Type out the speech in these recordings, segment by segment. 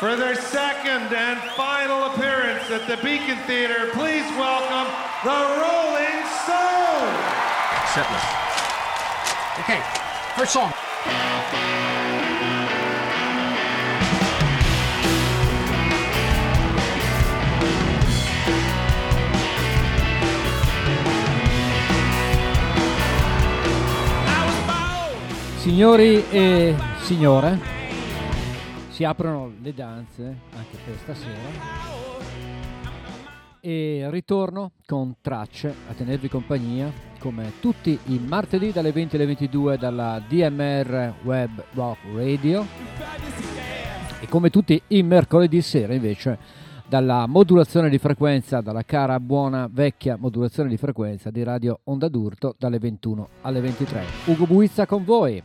For their second and final appearance at the Beacon Theater, please welcome the Rolling Stones. Setlist. Okay, first song. Signori e signore, si aprono le danze anche per stasera e ritorno con tracce a tenervi compagnia come tutti i martedì dalle 20 alle 22 dalla DMR Web Rock Radio e come tutti i mercoledì sera invece dalla modulazione di frequenza, dalla cara buona vecchia modulazione di frequenza di Radio Onda d'Urto dalle 21 alle 23. Ugo Buizza con voi.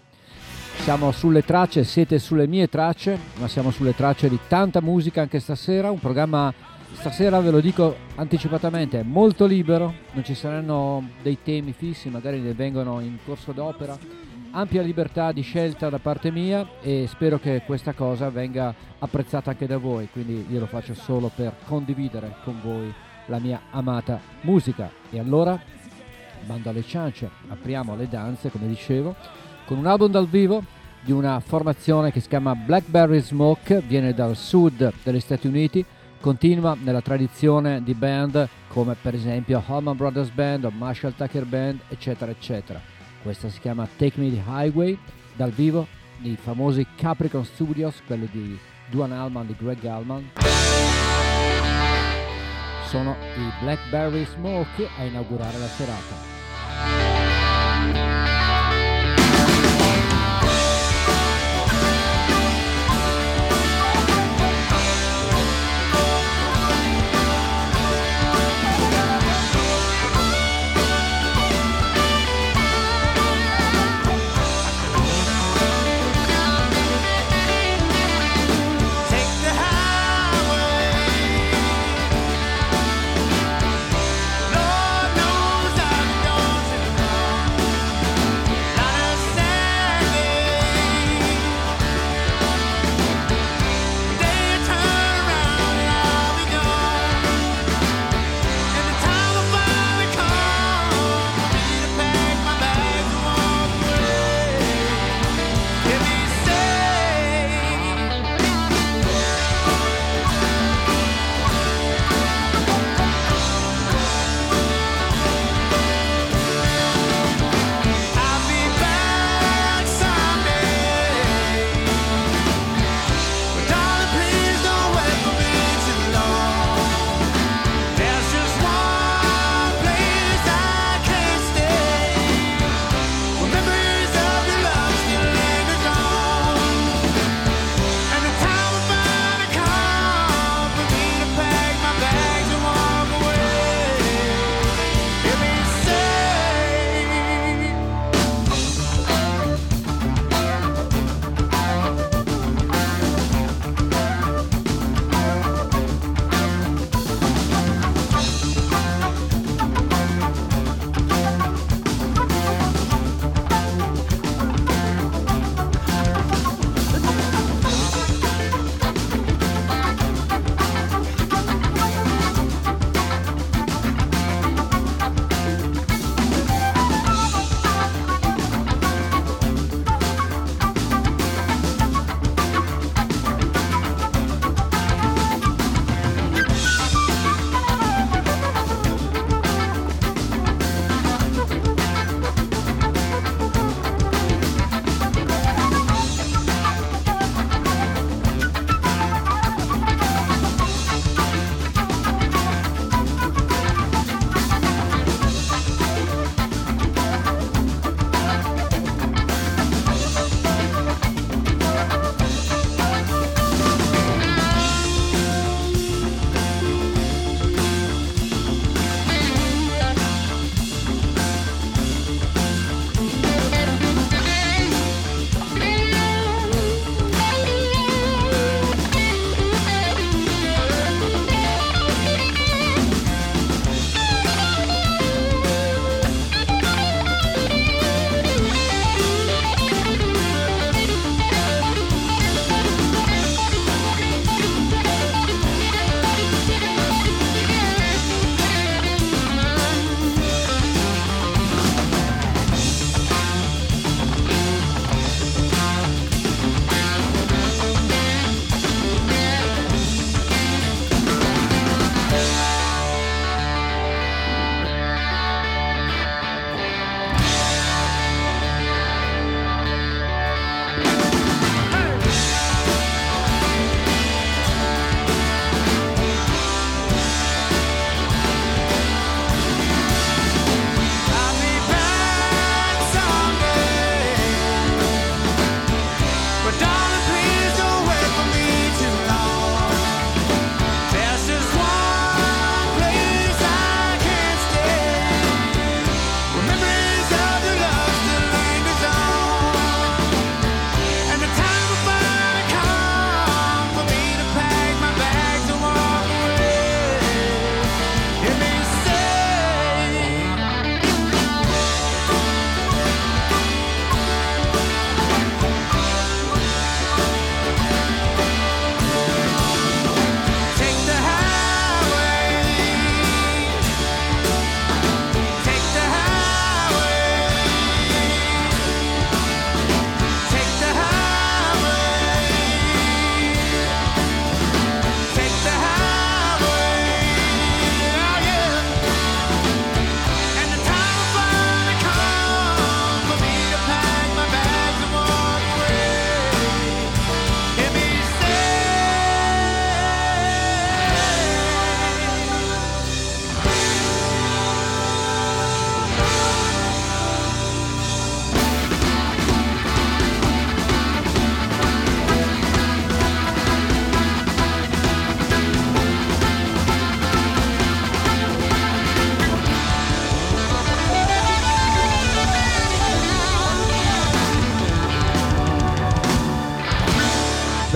Siamo sulle tracce, siete sulle mie tracce, ma siamo sulle tracce di tanta musica anche stasera, un programma stasera ve lo dico anticipatamente, molto libero, non ci saranno dei temi fissi, magari ne vengono in corso d'opera, ampia libertà di scelta da parte mia e spero che questa cosa venga apprezzata anche da voi, quindi io lo faccio solo per condividere con voi la mia amata musica. E allora, bando alle ciance, apriamo le danze, come dicevo, con un album dal vivo di una formazione che si chiama Blackberry Smoke, viene dal sud degli Stati Uniti, continua nella tradizione di band come per esempio Holman Brothers Band o Marshall Tucker Band, eccetera, eccetera. Questa si chiama Take Me the Highway, dal vivo dei famosi Capricorn Studios, quelli di Duan Allman, di Greg Allman. Sono i Blackberry Smoke a inaugurare la serata.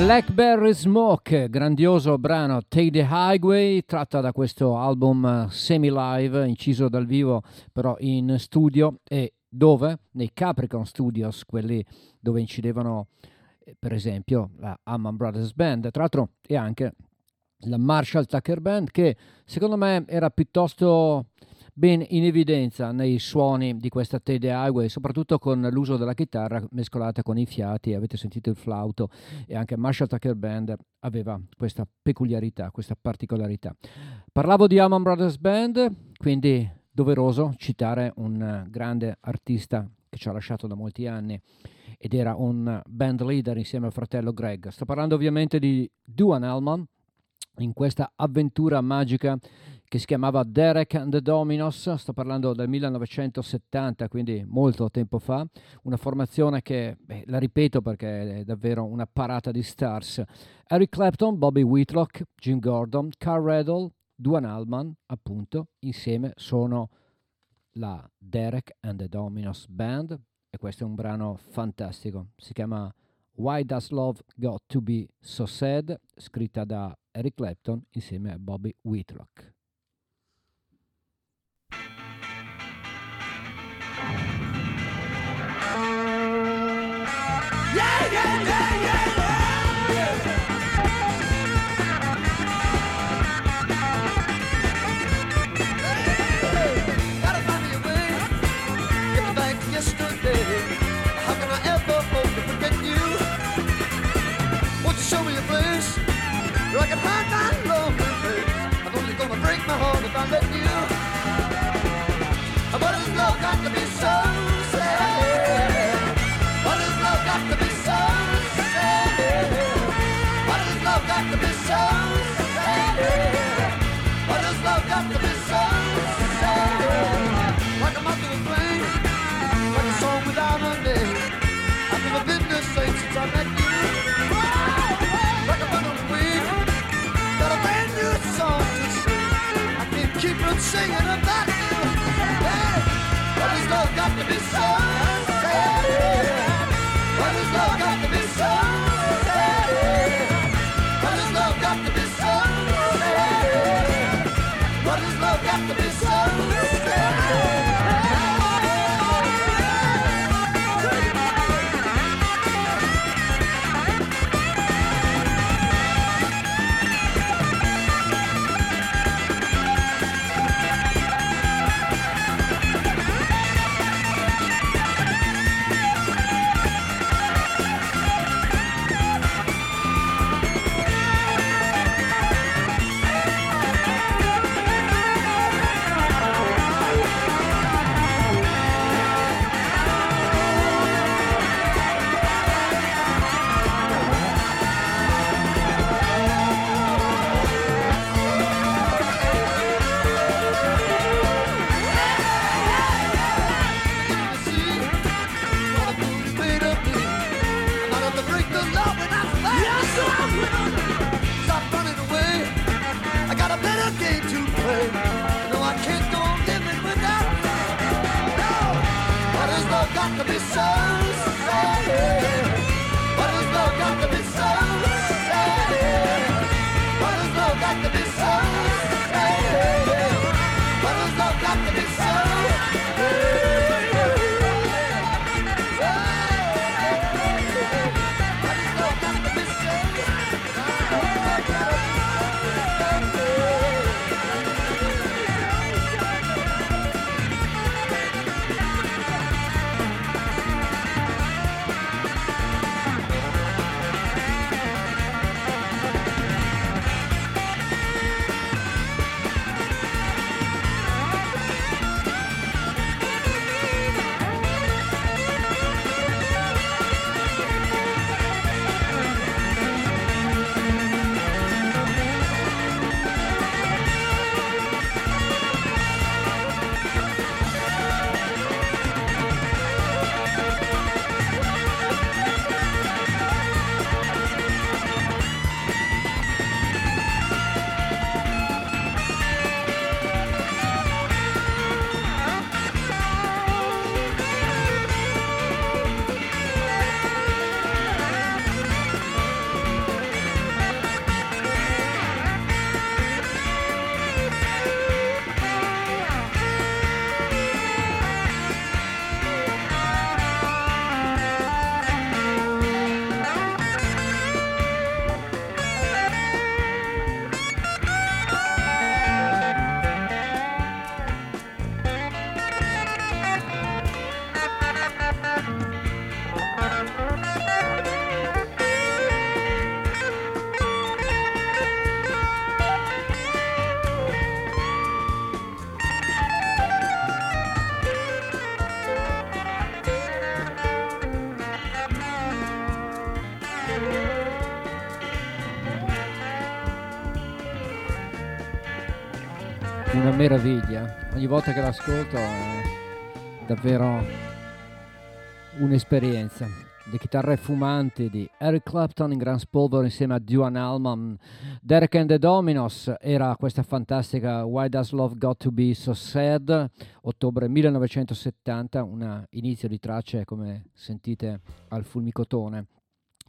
Blackberry Smoke, grandioso brano Take the Highway, tratta da questo album semi-live, inciso dal vivo però in studio e dove? Nei Capricorn Studios, quelli dove incidevano eh, per esempio la Amman Brothers Band, tra l'altro e anche la Marshall Tucker Band che secondo me era piuttosto ben in evidenza nei suoni di questa Tede Highway, soprattutto con l'uso della chitarra mescolata con i fiati, avete sentito il flauto e anche Marshall Tucker Band aveva questa peculiarità, questa particolarità. Parlavo di Amon Brothers Band, quindi doveroso citare un grande artista che ci ha lasciato da molti anni ed era un band leader insieme al fratello Greg. Sto parlando ovviamente di Duane Allman in questa avventura magica che si chiamava Derek and the Dominos, sto parlando del 1970, quindi molto tempo fa, una formazione che, beh, la ripeto perché è davvero una parata di stars, Eric Clapton, Bobby Whitlock, Jim Gordon, Carl Riddle, Duane Allman, appunto, insieme sono la Derek and the Dominos Band e questo è un brano fantastico, si chiama Why Does Love Got to Be So Sad, scritta da Eric Clapton insieme a Bobby Whitlock. Yeah, yeah, yeah, so meraviglia. Ogni volta che l'ascolto è davvero un'esperienza. Le chitarre fumanti di Eric Clapton in gran spolvero insieme a Duane Allman. Derek and the Dominos era questa fantastica Why Does Love Got to Be So Sad, ottobre 1970, un inizio di tracce come sentite al fulmicotone.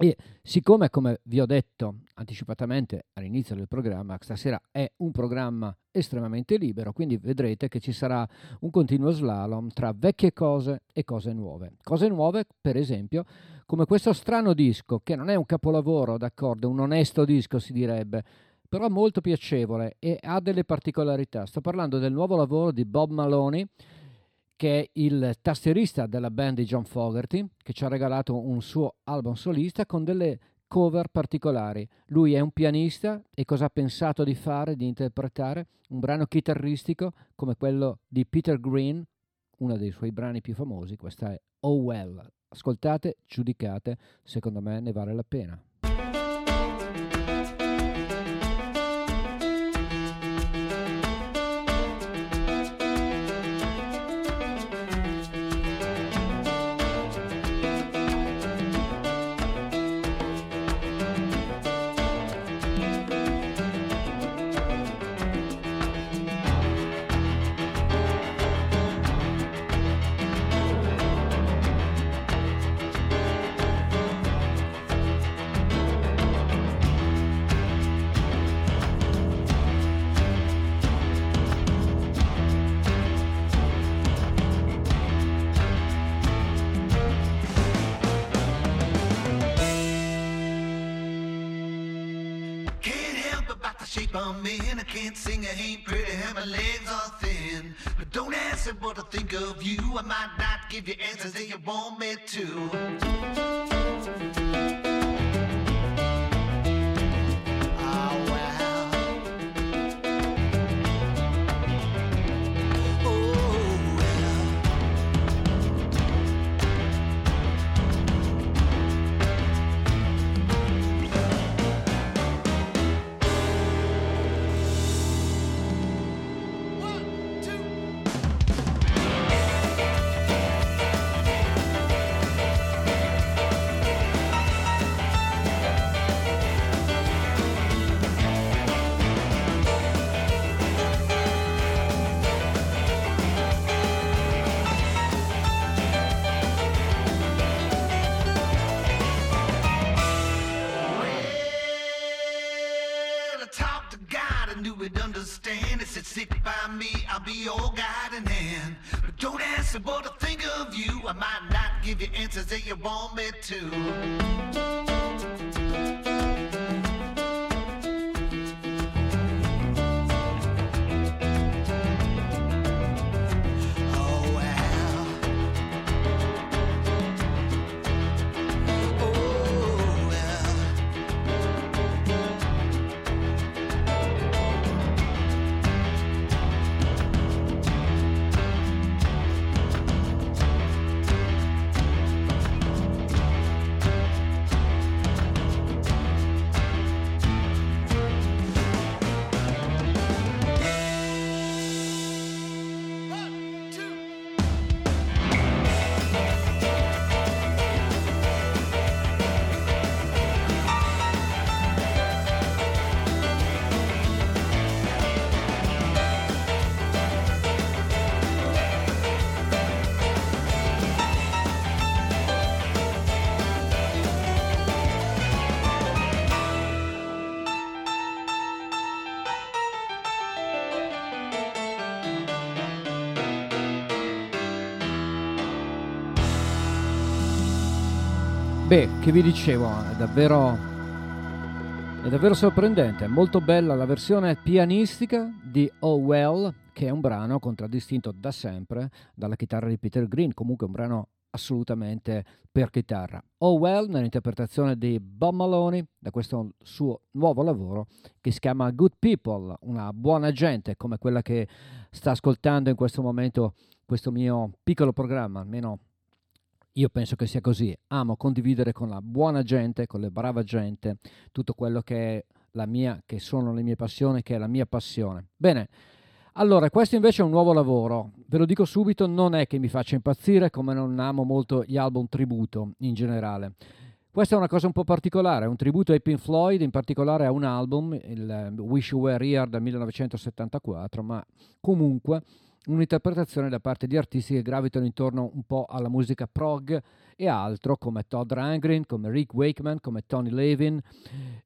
E siccome, come vi ho detto anticipatamente all'inizio del programma, stasera è un programma estremamente libero, quindi vedrete che ci sarà un continuo slalom tra vecchie cose e cose nuove. Cose nuove, per esempio, come questo strano disco, che non è un capolavoro, d'accordo, un onesto disco si direbbe, però molto piacevole e ha delle particolarità. Sto parlando del nuovo lavoro di Bob Maloney, che è il tastierista della band di John Fogerty, che ci ha regalato un suo album solista con delle cover particolari. Lui è un pianista e cosa ha pensato di fare, di interpretare? Un brano chitarristico come quello di Peter Green, uno dei suoi brani più famosi, questa è Oh Well. Ascoltate, giudicate, secondo me ne vale la pena. About shape I'm in. I can't sing, I ain't pretty, and my legs are thin. But don't ask me what I think of you. I might not give you answers that you want me to. Che vi dicevo, è davvero, è davvero sorprendente, è molto bella la versione pianistica di Oh Well, che è un brano contraddistinto da sempre dalla chitarra di Peter Green, comunque un brano assolutamente per chitarra. Oh Well nell'interpretazione di Bob Maloney da questo suo nuovo lavoro che si chiama Good People, una buona gente come quella che sta ascoltando in questo momento questo mio piccolo programma, almeno io penso che sia così. Amo condividere con la buona gente, con la brava gente, tutto quello che è la mia, che sono le mie passioni, che è la mia passione. Bene, Allora, questo invece è un nuovo lavoro. Ve lo dico subito, non è che mi faccia impazzire come non amo molto gli album tributo in generale. Questa è una cosa un po' particolare, un tributo ai Pink Floyd, in particolare a un album, il Wish You Were Here del 1974, ma comunque un'interpretazione da parte di artisti che gravitano intorno un po' alla musica prog e altro, come Todd Rangren, come Rick Wakeman, come Tony Levin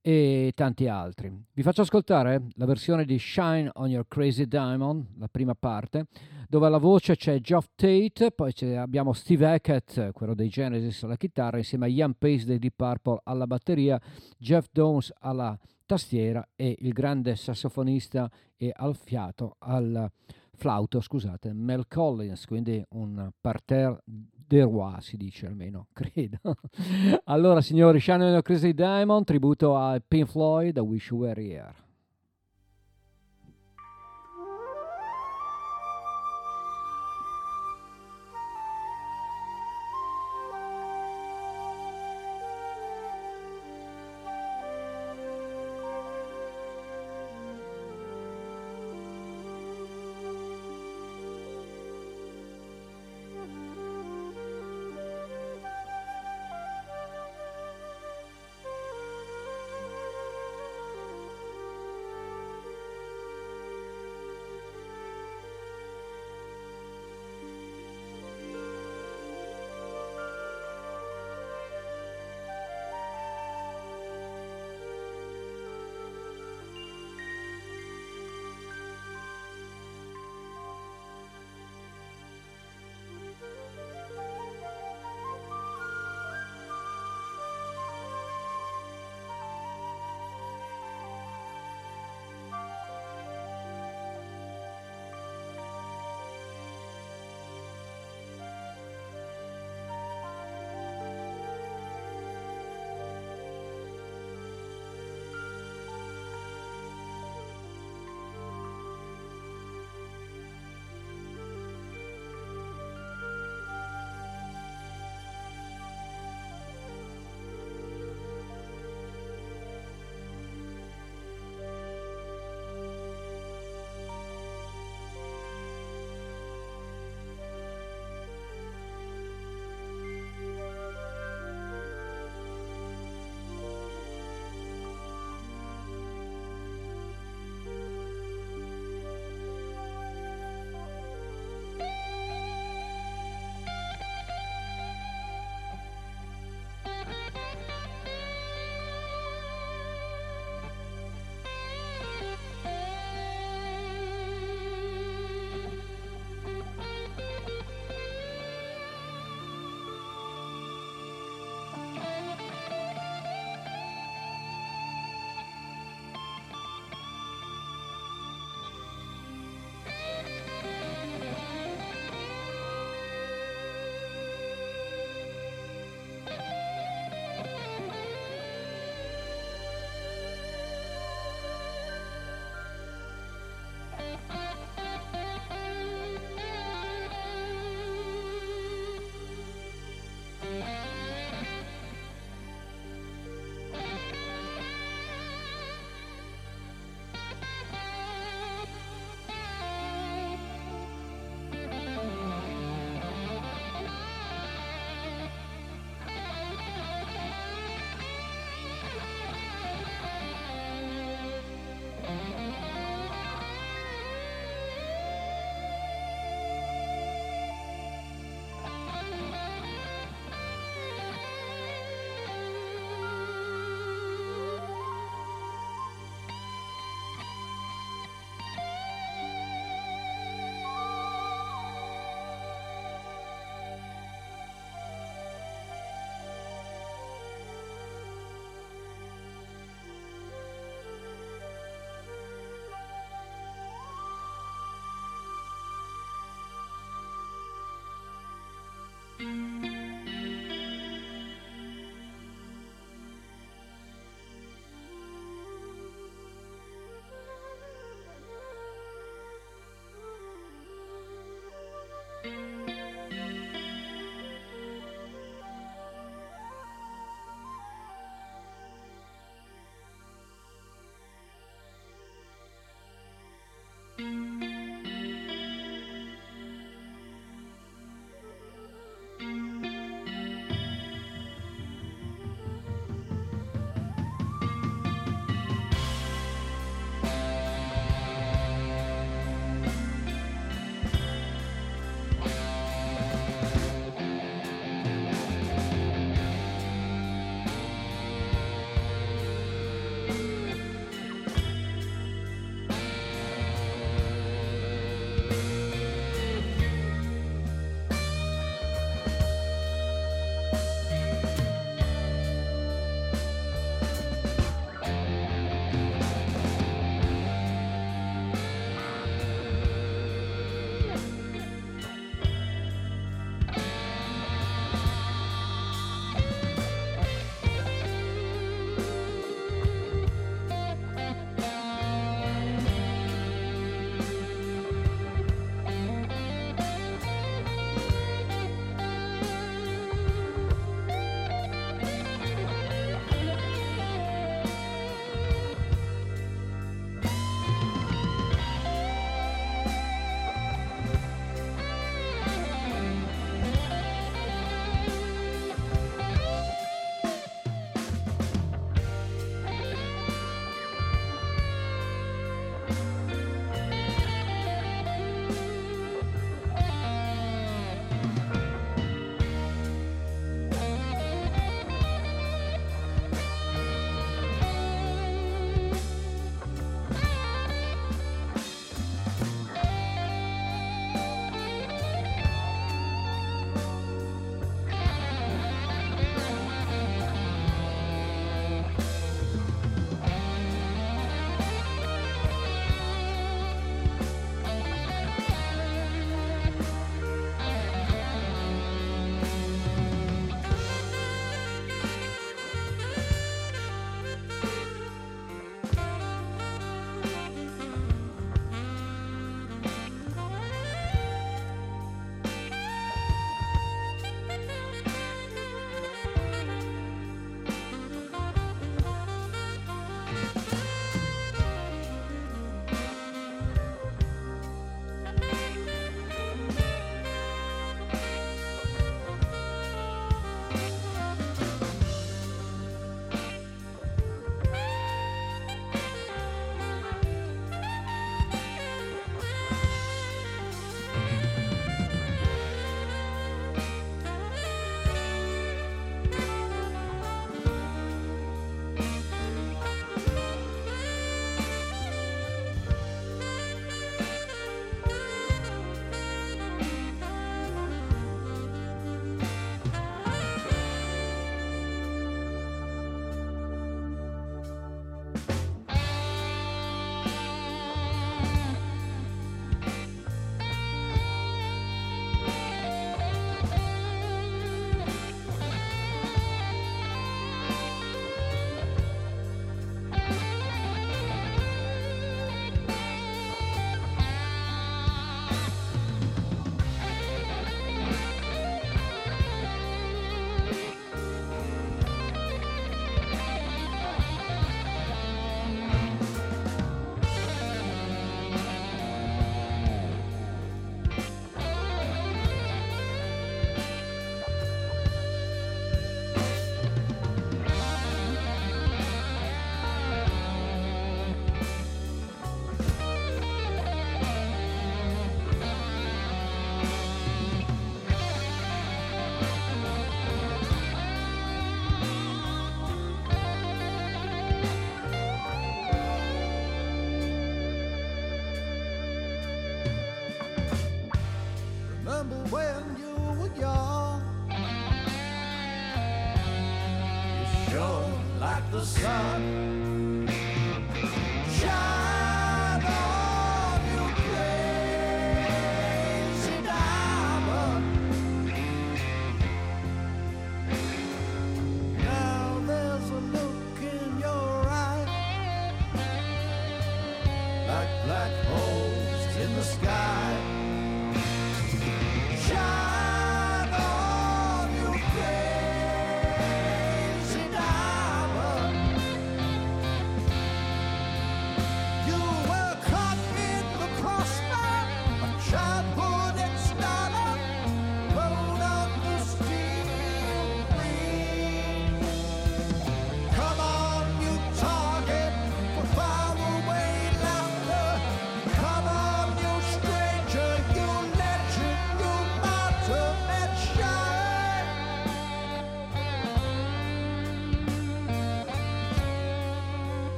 e tanti altri. Vi faccio ascoltare la versione di Shine on Your Crazy Diamond, la prima parte, dove alla voce c'è Geoff Tate, poi abbiamo Steve Hackett, quello dei Genesis alla chitarra, insieme a Ian Pace dei Deep Purple alla batteria, Jeff Downs alla tastiera e il grande sassofonista e al fiato al flauto, scusate, Mel Collins, quindi un parterre de roi si dice almeno, credo. allora signori, Shannon Crazy Diamond, tributo a Pink Floyd, a Wish You Were Here.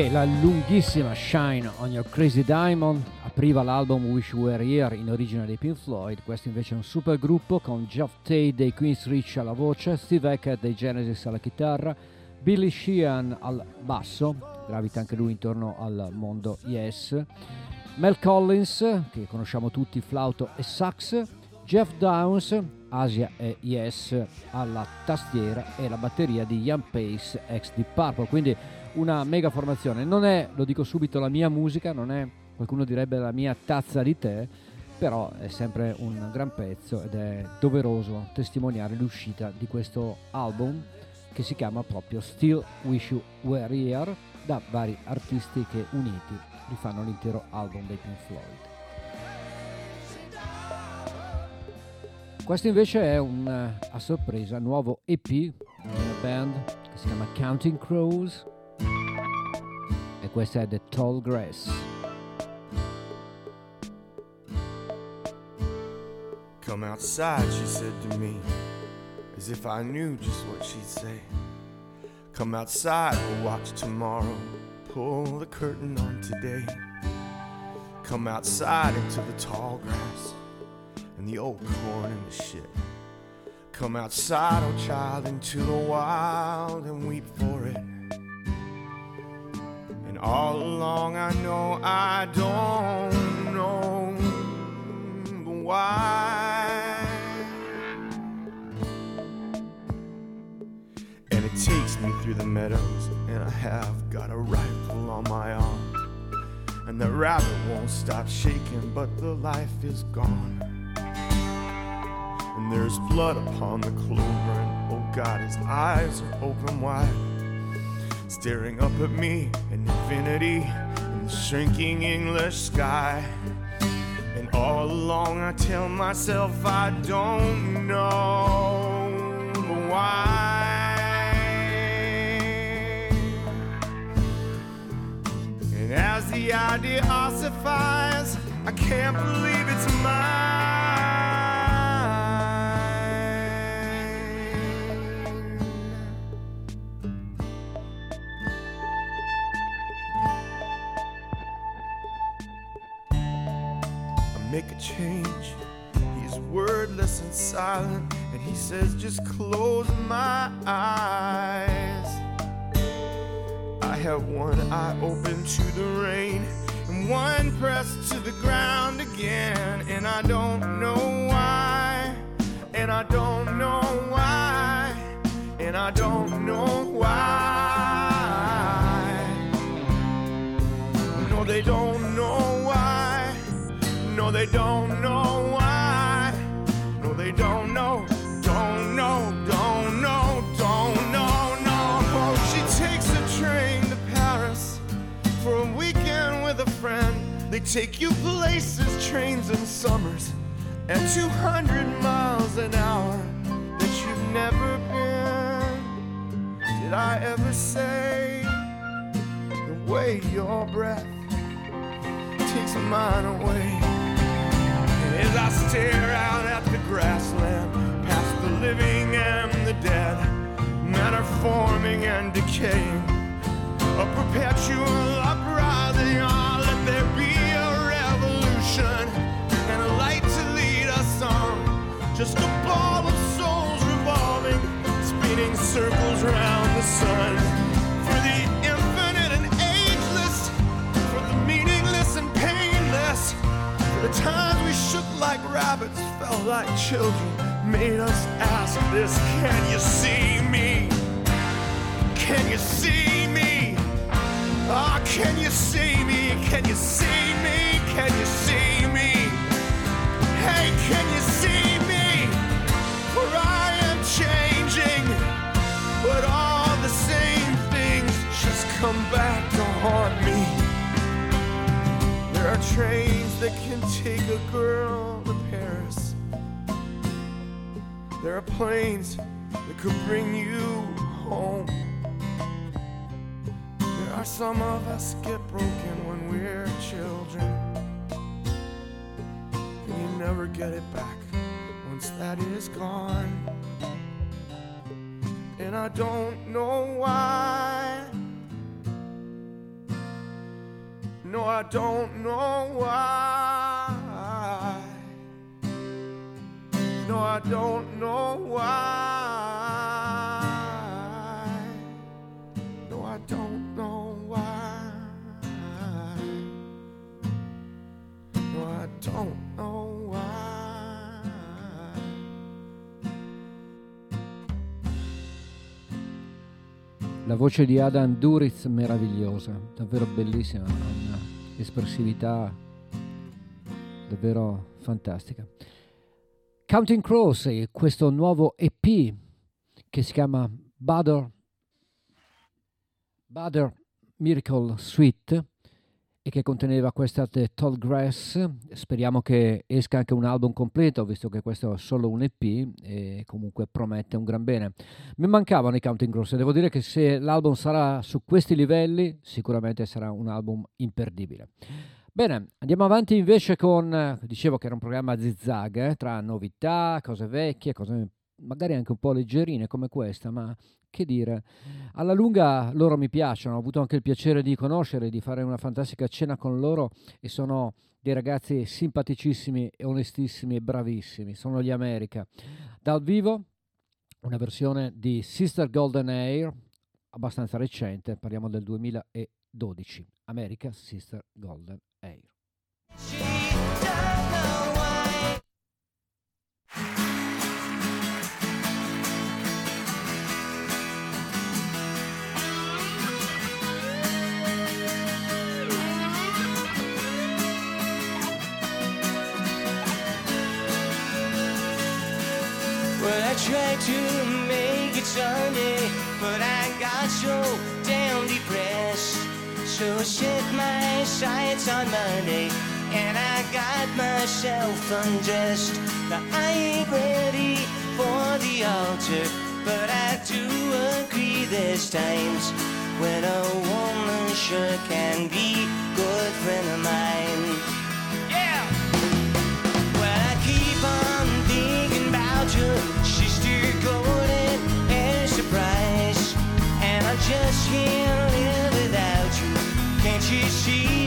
Beh, la lunghissima Shine on Your Crazy Diamond apriva l'album Wish You Were Here in origine dei Pink Floyd, questo invece è un super gruppo con Geoff Tate dei Queen's Reach alla voce, Steve Hackett dei Genesis alla chitarra, Billy Sheehan al basso, gravita anche lui intorno al mondo Yes, Mel Collins, che conosciamo tutti, flauto e sax, Jeff Downs, Asia e Yes alla tastiera e la batteria di Ian Pace ex di Purple, quindi una mega formazione. Non è, lo dico subito, la mia musica, non è, qualcuno direbbe la mia tazza di tè, però è sempre un gran pezzo ed è doveroso testimoniare l'uscita di questo album che si chiama proprio Still Wish You Were Here da vari artisti che uniti rifanno l'intero album dei Pink Floyd. Questo invece è un, eh, a sorpresa, nuovo EP di una band che si chiama Counting Crows e questa è The Tall Grass. Come outside, she said to me, as if I knew just what she'd say. Come outside, we'll watch tomorrow, pull the curtain on today. Come outside into the tall grass and the old corn and the shit. Come outside, oh child, into the wild and weep for it. All along I know I don't know why. And it takes me through the meadows, and I have got a rifle on my arm. And the rabbit won't stop shaking, but the life is gone. And there's blood upon the clover, and oh God, his eyes are open wide staring up at me in infinity in the shrinking English sky. And all along I tell myself I don't know why. And as the idea ossifies, I can't believe it's mine. Change. He's wordless and silent, and he says, just close my eyes. I have one eye open to the rain, and one pressed to the ground again, and I don't know why, and I don't know why, and I don't know why. No, they don't. No, they don't know why. No, they don't know. Don't know. Don't know. Don't know. No. Oh, she takes a train to Paris for a weekend with a friend. They take you places, trains and summers, at 200 miles an hour that you've never been. Did I ever say the way your breath takes mine away? As I stare out at the grassland, past the living and the dead, matter forming and decaying, a perpetual uprising. Oh, let there be a revolution and a light to lead us on. Just a ball of souls revolving, spinning circles round the sun. Like rabbits, felt like children made us ask this Can you see me? Can you see me? Ah, can you see me? Can you see me? Can you see me? Hey, can you see me? For I am changing, but all the same things just come back to haunt me. There are trains that can take a girl to Paris. There are planes that could bring you home. There are some of us get broken when we're children. And you never get it back once that is gone. And I don't know why. No, I don't know why. No, I don't know why. La voce di Adam Duritz meravigliosa, davvero bellissima, una espressività davvero fantastica. Counting Crows e questo nuovo EP che si chiama Butter, Butter Miracle Suite e che conteneva questa The Tall Grass. Speriamo che esca anche un album completo, visto che questo è solo un EP e comunque promette un gran bene. Mi mancavano i Counting Crows e devo dire che se l'album sarà su questi livelli, sicuramente sarà un album imperdibile. Bene, andiamo avanti invece con, dicevo che era un programma zigzag, eh, tra novità, cose vecchie, cose magari anche un po' leggerine come questa, ma che dire, alla lunga loro mi piacciono, ho avuto anche il piacere di conoscere, di fare una fantastica cena con loro e sono dei ragazzi simpaticissimi, onestissimi e bravissimi, sono gli America. Dal vivo una versione di Sister Golden Air, abbastanza recente, parliamo del 2012, America Sister Golden Air. I set my sights on Monday, and I got myself undressed. Now I ain't ready for the altar, but I do agree there's times when a woman sure can be good friend of mine. Yeah. Well, I keep on thinking about you, sister golden and surprise. And I just can't she she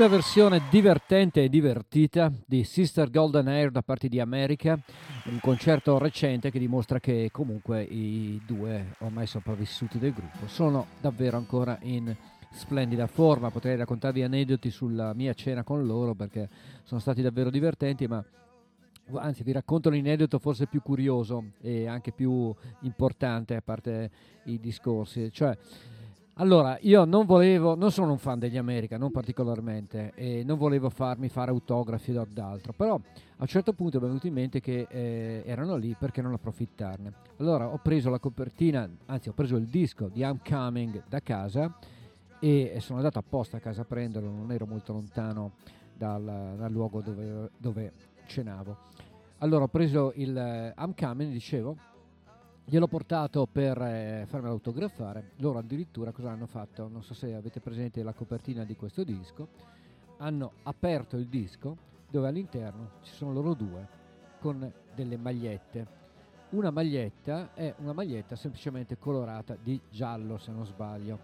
una versione divertente e divertita di Sister Golden Air da parte di America, un concerto recente che dimostra che comunque i due ormai sopravvissuti del gruppo sono davvero ancora in splendida forma. Potrei raccontarvi aneddoti sulla mia cena con loro perché sono stati davvero divertenti, ma anzi vi racconto l'inedito forse più curioso e anche più importante a parte i discorsi, cioè allora, io non volevo, non sono un fan degli America, non particolarmente, e non volevo farmi fare autografi o d'altro, però a un certo punto è venuto in mente che eh, erano lì perché non approfittarne. Allora ho preso la copertina, anzi ho preso il disco di I'm Coming da casa e sono andato apposta a casa a prenderlo, non ero molto lontano dal, dal luogo dove, dove, cenavo. Allora ho preso il uh, I'm Coming, dicevo, gliel'ho portato per eh, farmelo autografare. Loro addirittura cosa hanno fatto? Non so se avete presente la copertina di questo disco. Hanno aperto il disco dove all'interno ci sono loro due con delle magliette. Una maglietta è una maglietta semplicemente colorata di giallo se non sbaglio.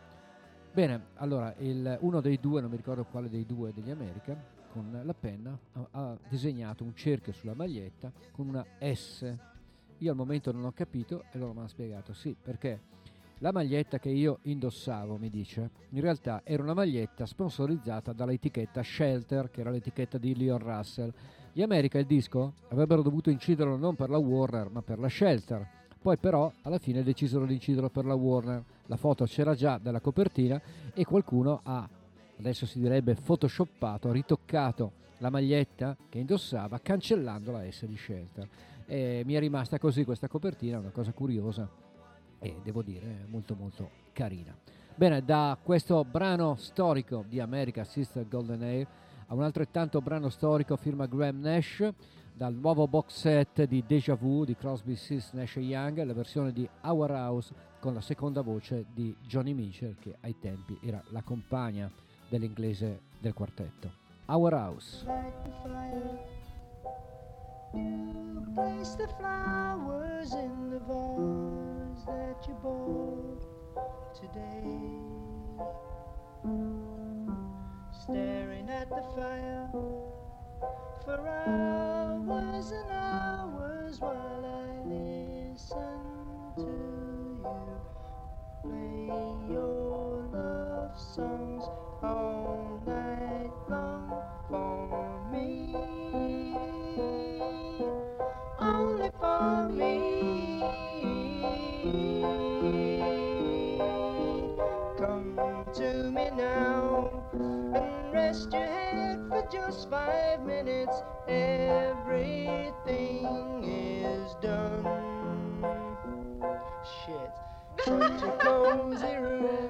Bene, allora il, uno dei due, non mi ricordo quale dei due degli America, con la penna ha, ha disegnato un cerchio sulla maglietta con una S io al momento non ho capito e loro mi hanno spiegato sì, perché la maglietta che io indossavo, mi dice, in realtà era una maglietta sponsorizzata dall'etichetta Shelter, che era l'etichetta di Leon Russell. Gli America il disco avrebbero dovuto inciderlo non per la Warner, ma per la Shelter. Poi però alla fine decisero di inciderlo per la Warner. La foto c'era già dalla copertina e qualcuno ha, adesso si direbbe, photoshoppato, ritoccato la maglietta che indossava cancellando la S di Shelter. E mi è rimasta così questa copertina, una cosa curiosa e devo dire molto molto carina. Bene, da questo brano storico di America Sister Golden Air a un altrettanto brano storico firma Graham Nash dal nuovo box set di Deja Vu di Crosby, Stills, Nash Young, la versione di Our House con la seconda voce di Johnny Mitchell che ai tempi era la compagna dell'inglese del quartetto. Our House. Place the flowers in the vase that you bought today. Staring at the fire for hours and hours while I listen to you play your love songs all night long for me just five minutes. Everything is done. Shit. Such a cozy room.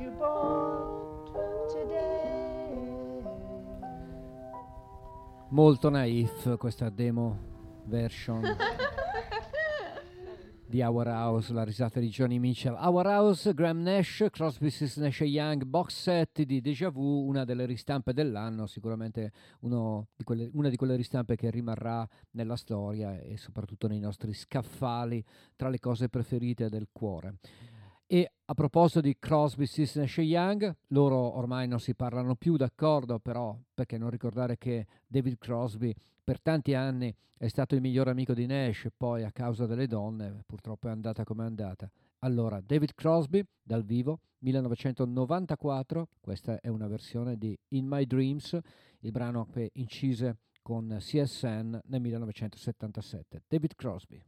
You bought today. Molto naif questa demo version di Our House, la risata di Johnny Mitchell. Our House, Graham Nash, Crosby, Stills, Nash Young, box set di Deja Vu, una delle ristampe dell'anno, sicuramente di quelle, una di quelle ristampe che rimarrà nella storia e soprattutto nei nostri scaffali tra le cose preferite del cuore. E a proposito di Crosby, Stills, Nash Young, loro ormai non si parlano più, d'accordo, però perché non ricordare che David Crosby per tanti anni è stato il miglior amico di Nash, poi a causa delle donne purtroppo è andata come è andata. Allora, David Crosby dal vivo, 1994, questa è una versione di In My Dreams, il brano che incise con CSN nel 1977. David Crosby.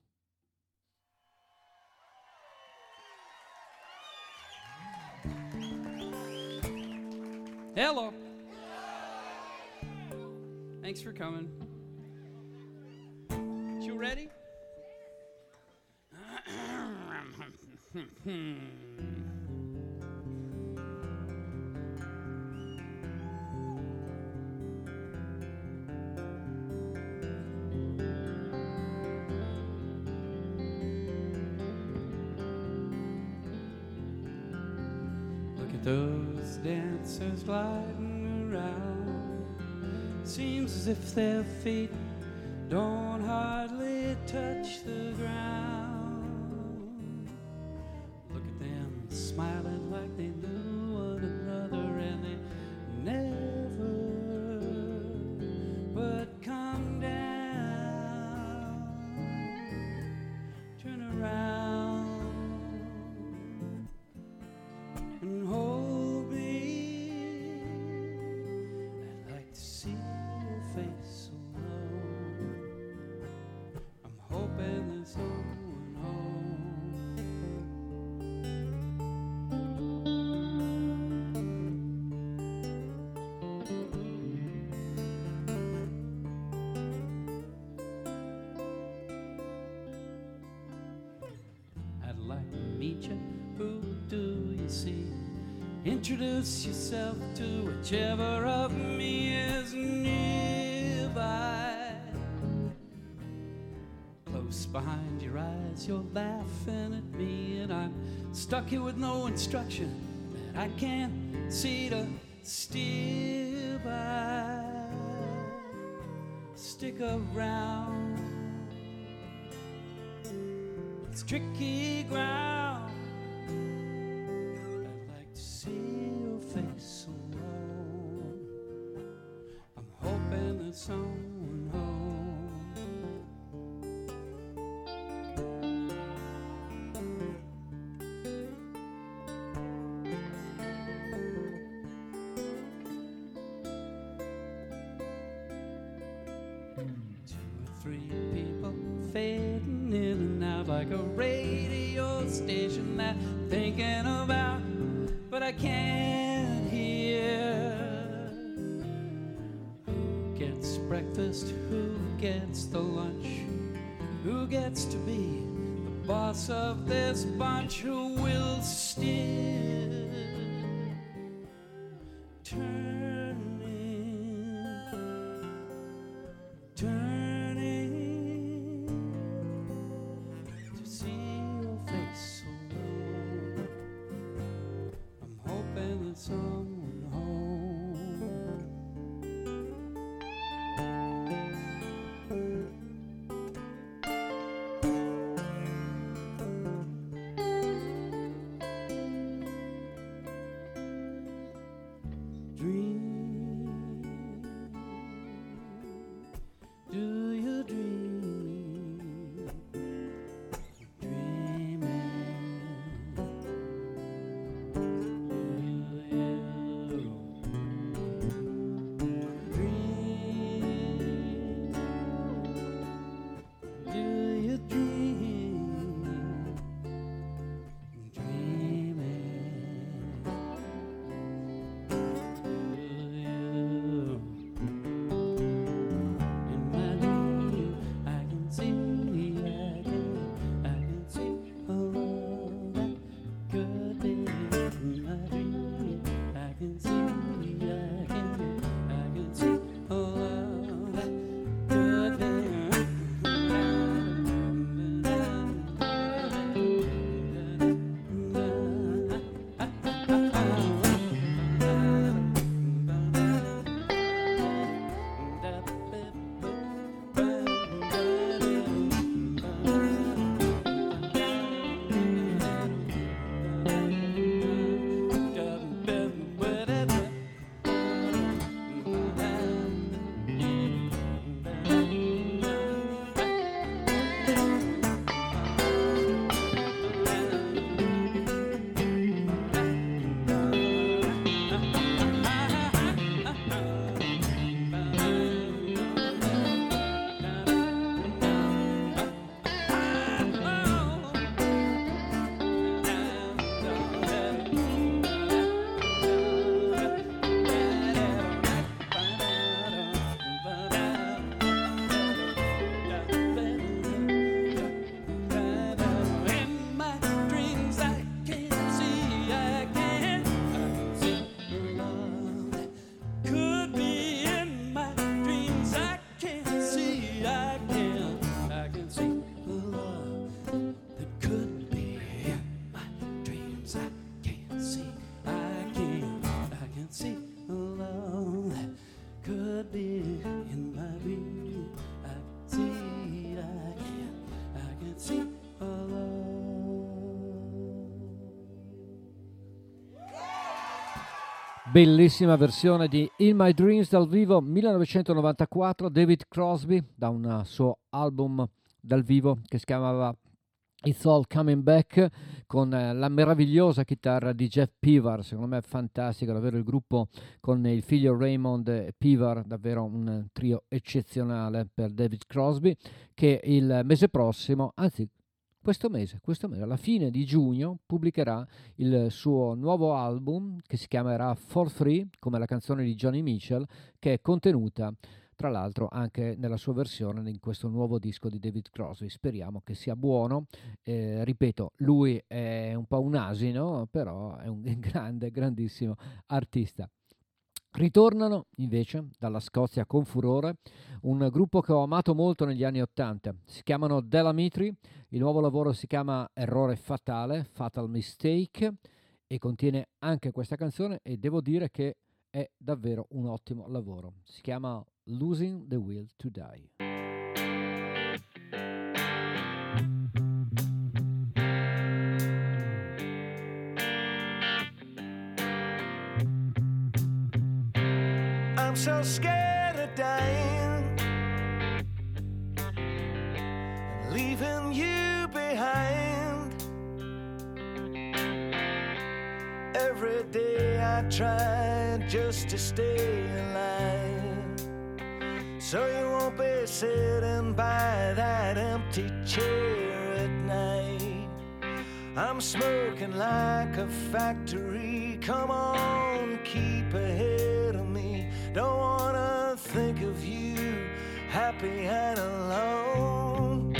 Hello. Thanks for coming. You ready? gliding around. Seems as if their feet don't hardly Introduce yourself to whichever of me is nearby. Close behind your eyes, you're laughing at me, and I'm stuck here with no instruction that I can't see to steer by. Stick around. It's tricky ground. Three people fading in and out like a radio station that I'm thinking about, but I can't hear. Who gets breakfast? Who gets the lunch? Who gets to be the boss of this bunch? Who Bellissima versione di In My Dreams dal vivo 1994, David Crosby, da un suo album dal vivo che si chiamava It's All Coming Back con eh, la meravigliosa chitarra di Jeff Pivar, secondo me è fantastico davvero il gruppo con il figlio Raymond Pivar, davvero un trio eccezionale per David Crosby che il mese prossimo, anzi questo mese, questo mese, alla fine di giugno, pubblicherà il suo nuovo album che si chiamerà For Free, come la canzone di Johnny Mitchell, che è contenuta tra l'altro anche nella sua versione in questo nuovo disco di David Crosby. Speriamo che sia buono. Eh, ripeto, lui è un po' un asino, però è un grande, grandissimo artista. Ritornano invece dalla Scozia con furore un gruppo che ho amato molto negli anni Ottanta. Si chiamano Delamitri, il nuovo lavoro si chiama Errore Fatale, Fatal Mistake e contiene anche questa canzone e devo dire che è davvero un ottimo lavoro. Si chiama Losing the Will to Die. I try just to stay alive, so you won't be sitting by that empty chair at night. I'm smoking like a factory. Come on, keep ahead of me. Don't wanna think of you happy and alone.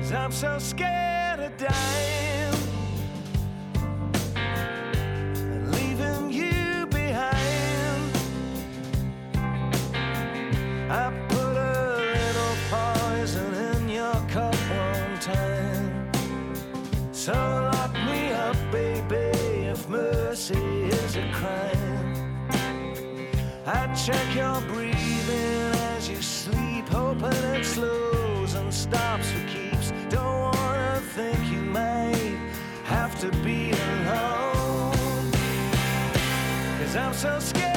Cause I'm so scared of dying check your breathing as you sleep, hoping it slows and stops for keeps. Don't wanna think you might have to be alone. Cause I'm so scared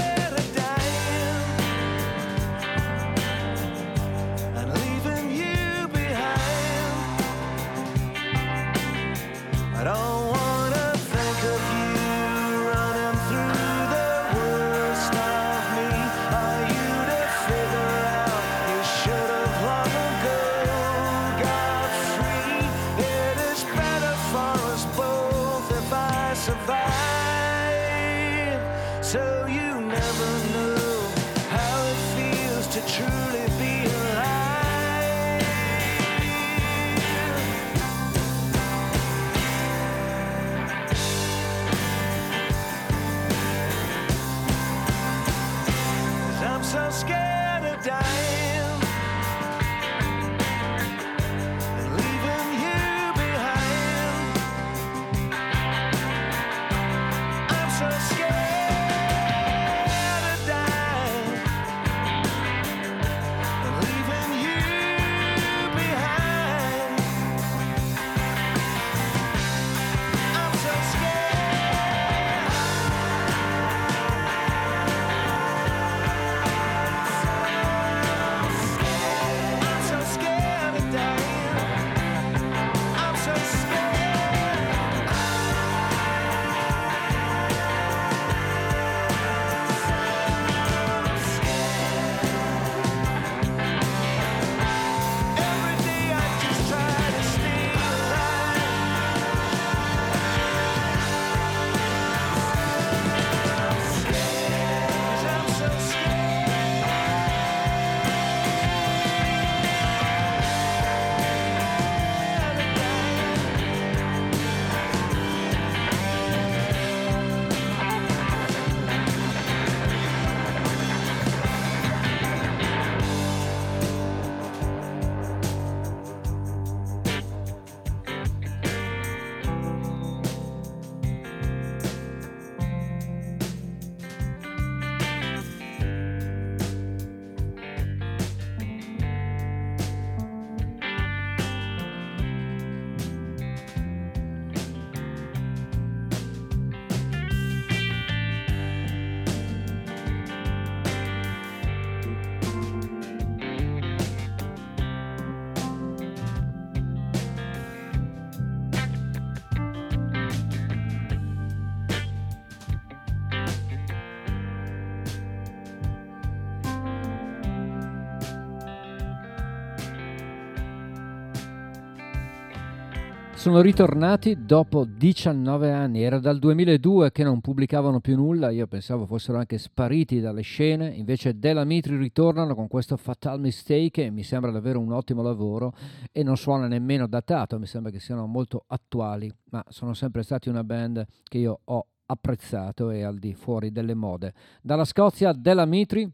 Sono ritornati dopo 19 anni, era dal 2002 che non pubblicavano più nulla, io pensavo fossero anche spariti dalle scene, invece Della Mitri ritornano con questo Fatal Mistake e mi sembra davvero un ottimo lavoro. E non suona nemmeno datato, mi sembra che siano molto attuali, ma sono sempre stati una band che io ho apprezzato e al di fuori delle mode. Dalla Scozia Della Mitri,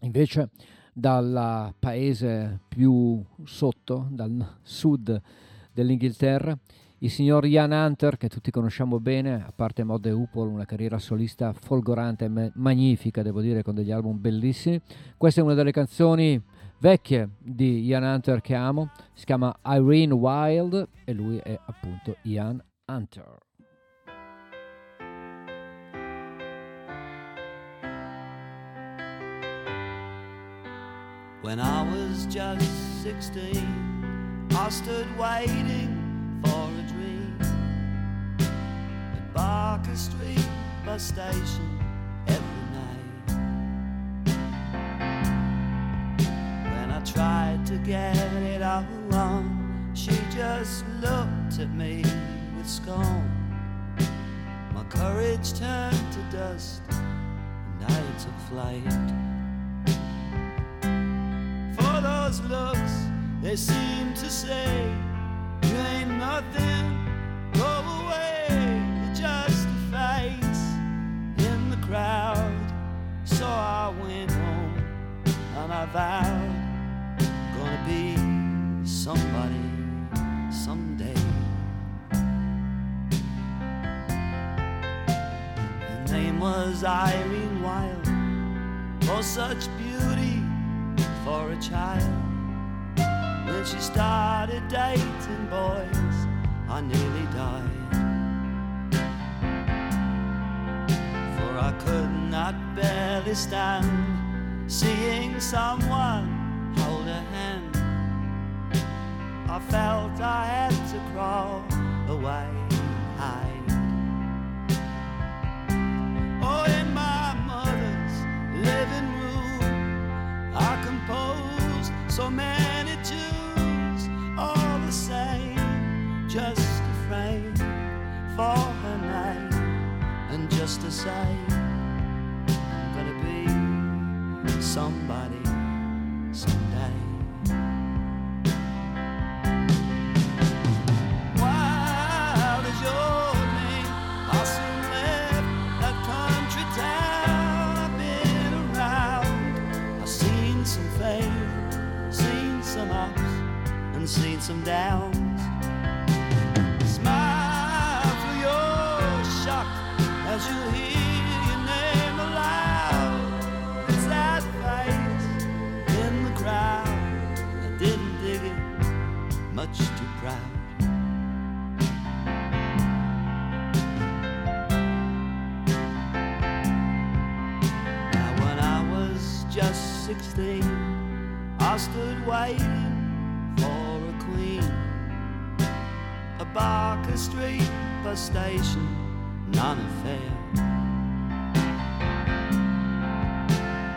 invece dal paese più sotto, dal sud dell'Inghilterra, il signor Ian Hunter, che tutti conosciamo bene, a parte Mod e Upol, una carriera solista folgorante e magnifica, devo dire, con degli album bellissimi. Questa è una delle canzoni vecchie di Ian Hunter che amo, si chiama Irene Wild e lui è appunto Ian Hunter. When I was just 16, I stood waiting for a dream at Barker Street bus station every night. When I tried to get it all on, she just looked at me with scorn. My courage turned to dust, and I took flight for those looks, they seem to say, You ain't nothing, go away. You're just a face in the crowd. So I went home and I vowed, gonna be somebody someday. Her name was Irene Wild, oh, such beauty for a child. When she started dating boys, I nearly died. For I could not barely stand seeing someone hold a hand. I felt I had to crawl away, hide. Oh, in my mother's living room. I composed so many just a frame for her name, and just to say, I'm gonna be somebody someday. Your name. Left country town. I've been around. I've seen some seen some ups, and seen some downs. Proud. Now, when I was just 16, I stood waiting for a queen. A Barker Street bus station, none affair.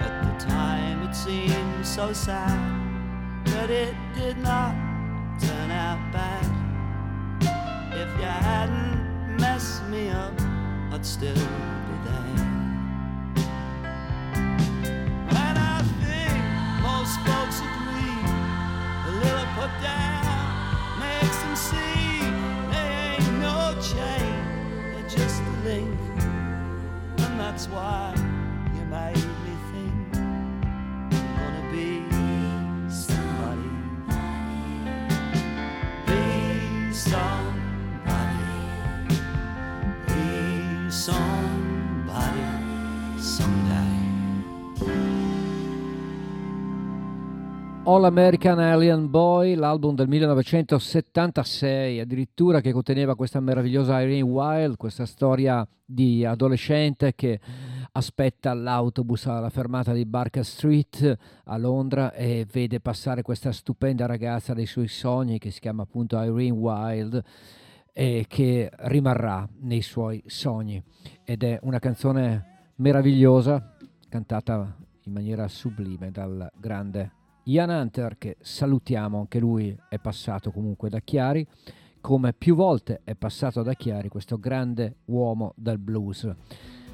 At the time, it seemed so sad, but it did not turn out bad. If you hadn't messed me up, I'd still be there. And I think most folks agree a little put down makes them see they ain't no chain, they're just a link. And that's why you made somebody someday. All American Alien Boy, l'album del 1976, addirittura che conteneva questa meravigliosa Irene Wild, questa storia di adolescente che aspetta l'autobus alla fermata di Barker Street a Londra e vede passare questa stupenda ragazza dei suoi sogni che si chiama appunto Irene Wild e che rimarrà nei suoi sogni ed è una canzone meravigliosa cantata in maniera sublime dal grande Ian Hunter che salutiamo, anche lui è passato comunque da Chiari, come più volte è passato da Chiari questo grande uomo del blues.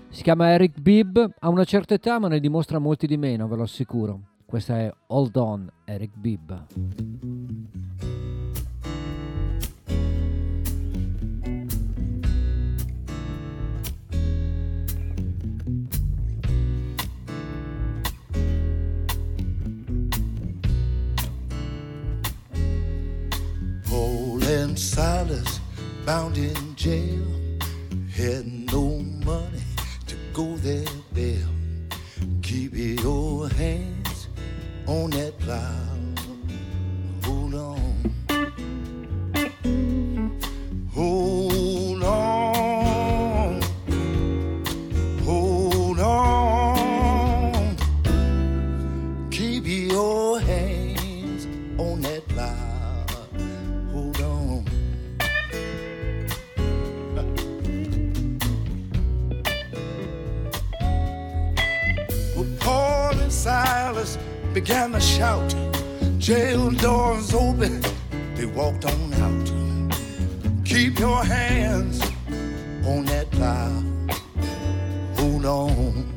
Si chiama Eric Bibb, ha una certa età ma ne dimostra molti di meno, ve lo assicuro. Questa è Hold On, Eric Bibb. Silas bound in jail had no money to go their bail. Keep your hands on that plow. Began to shout. Jail doors open, they walked on out. Keep your hands on that plow. Hold on.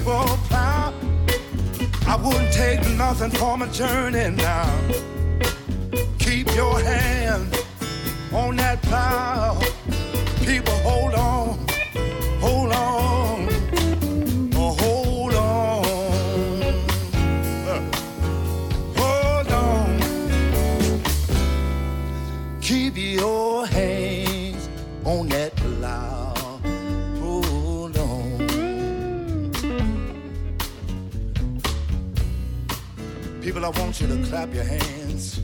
Plow. I wouldn't take nothing for my journey now. Keep your hand on that plow. People, hold on, clap your hands.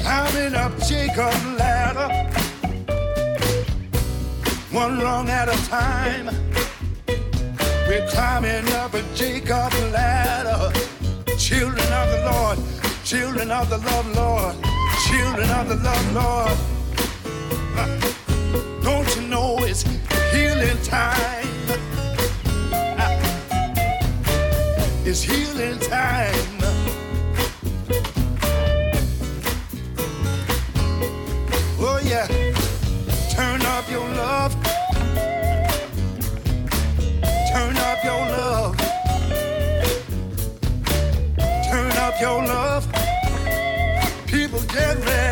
Climbing up Jacob's ladder, one rung at a time. Climbing up a Jacob's ladder, children of the Lord, children of the love Lord, children of the love Lord. Uh, Don't you know it's healing time? Uh, It's healing time. every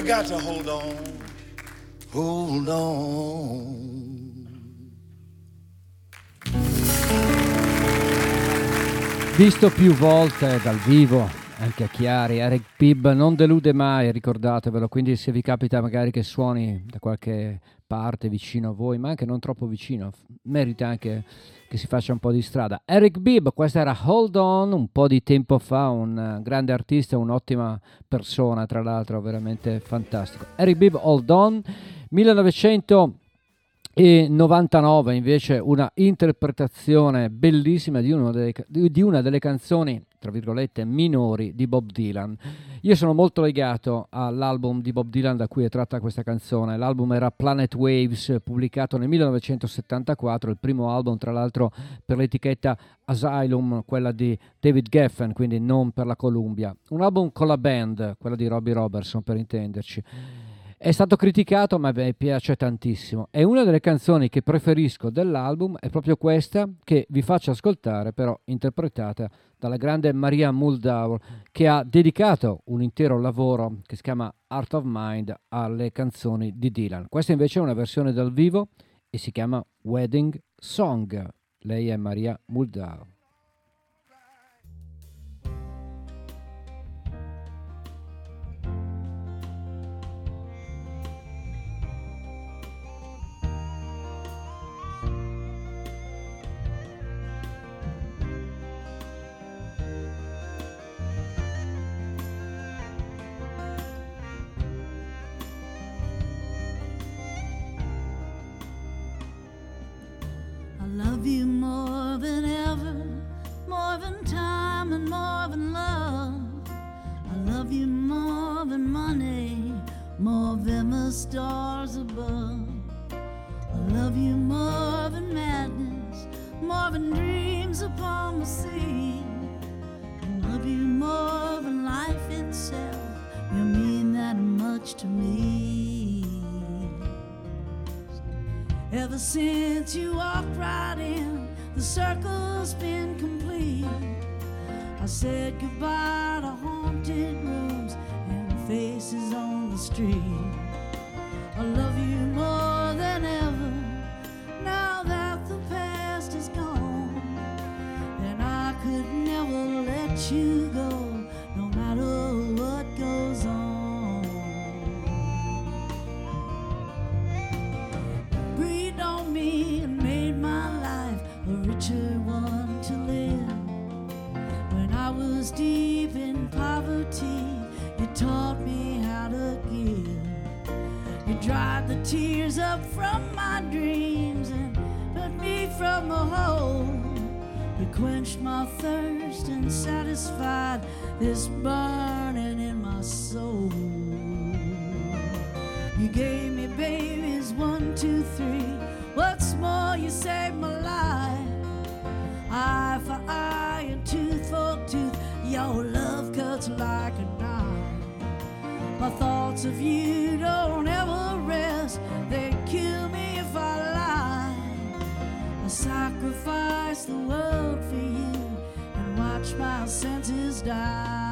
we got to hold on, hold on. Visto più volte dal vivo, anche a Chiari, Eric Pibb non delude mai, ricordatevelo, quindi se vi capita magari che suoni da qualche parte vicino a voi, ma anche non troppo vicino, merita anche che si faccia un po' di strada. Eric Bibb, questa era Hold On, un po' di tempo fa, un eh, grande artista, un'ottima persona, tra l'altro, veramente fantastico. Eric Bibb, Hold On, 1900 e 99 invece una interpretazione bellissima di, uno delle di una delle canzoni tra virgolette minori di Bob Dylan. Io sono molto legato all'album di Bob Dylan da cui è tratta questa canzone. L'album era Planet Waves pubblicato nel 1974 il primo album tra l'altro per l'etichetta Asylum quella di David Geffen quindi non per la Columbia. Un album con la band quella di Robbie Robertson per intenderci è stato criticato, ma me piace tantissimo. E una delle canzoni che preferisco dell'album è proprio questa, che vi faccio ascoltare, però interpretata dalla grande Maria Muldaur, che ha dedicato un intero lavoro che si chiama Art of Mind alle canzoni di Dylan. Questa invece è una versione dal vivo e si chiama Wedding Song. Lei è Maria Muldaur. Love you more than ever, more than time and more than love. I love you more than money, more than the stars above. I love you more than madness, more than dreams upon the sea. I love you more than life itself. You mean that much to me. Ever since you walked right in, the circle's been complete. I said goodbye to haunted rooms and faces on the street. I love you more than ever now that the past is gone. And I could never let you go, deep in poverty, you taught me how to give. You dried the tears up from my dreams and put me from a hole. You quenched my thirst and satisfied this burning in my soul. You gave me babies, one, two, three. What's more, you saved my life. Eye for eye and tooth for tooth. Your love cuts like a knife. My thoughts of you don't ever rest. They kill me if I lie. I sacrifice the world for you and watch my senses die.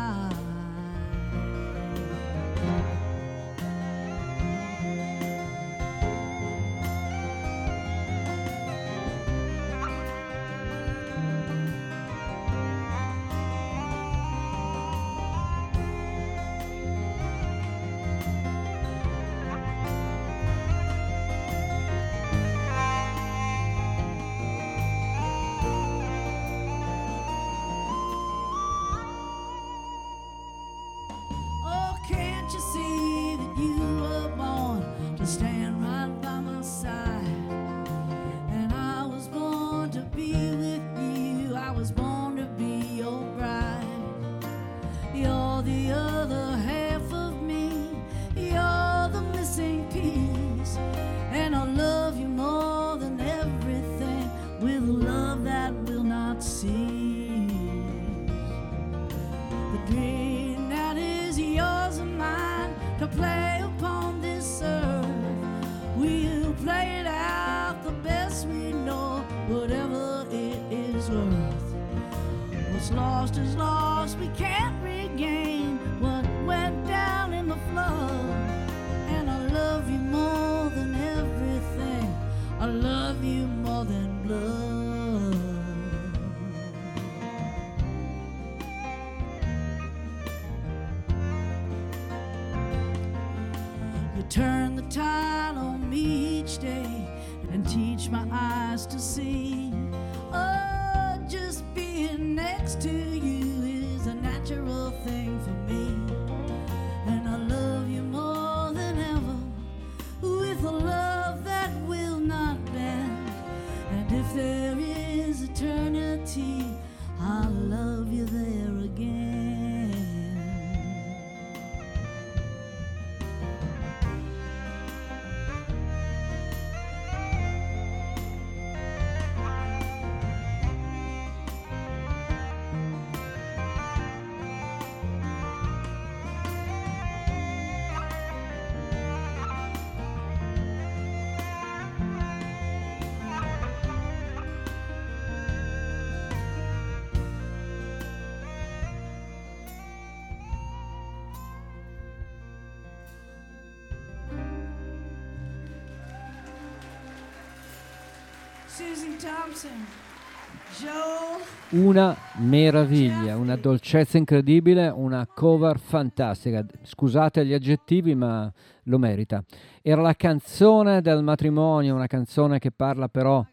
Una meraviglia, una dolcezza incredibile, una cover fantastica. Scusate gli aggettivi, ma lo merita. Era la canzone del matrimonio, una canzone che parla però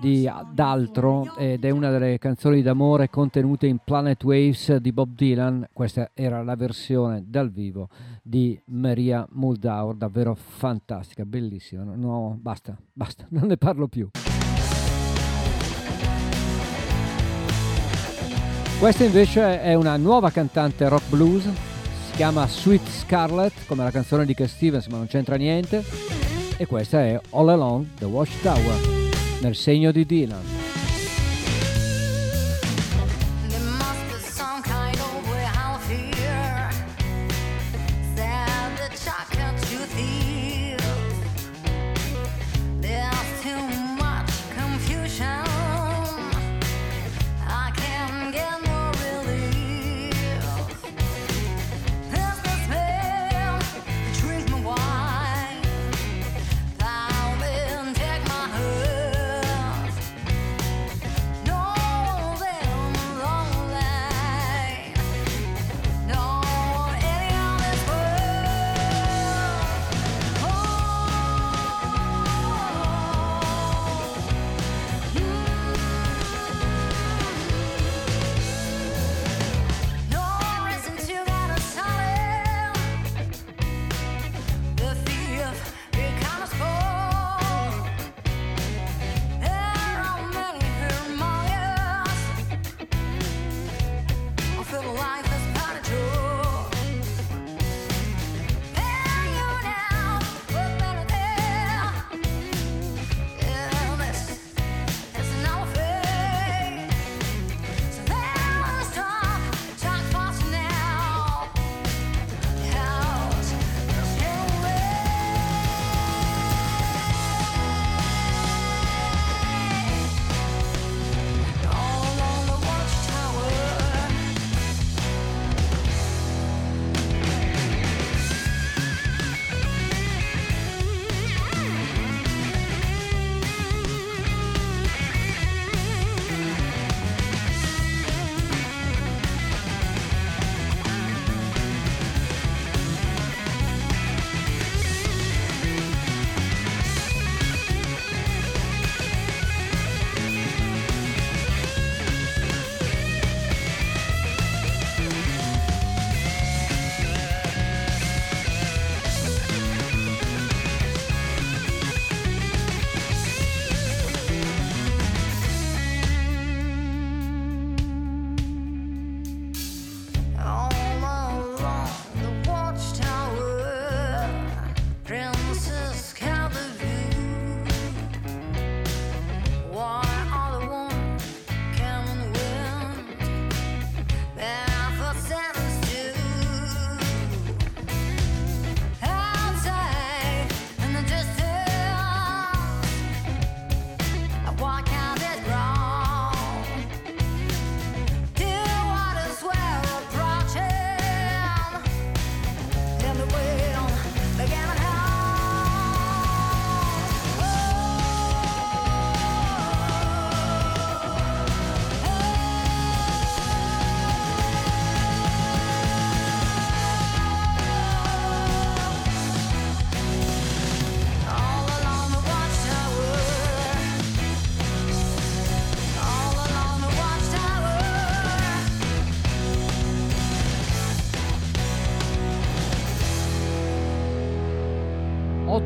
di d'altro ed è una delle canzoni d'amore contenute in Planet Waves di Bob Dylan. Questa era la versione dal vivo di Maria Muldaur, davvero fantastica, bellissima. No, basta, basta, non ne parlo più. Questa invece è una nuova cantante rock blues, si chiama Sweet Scarlet, come la canzone di Cat Stevens, ma non c'entra niente. E questa è All Along the Watchtower, nel segno di Dylan.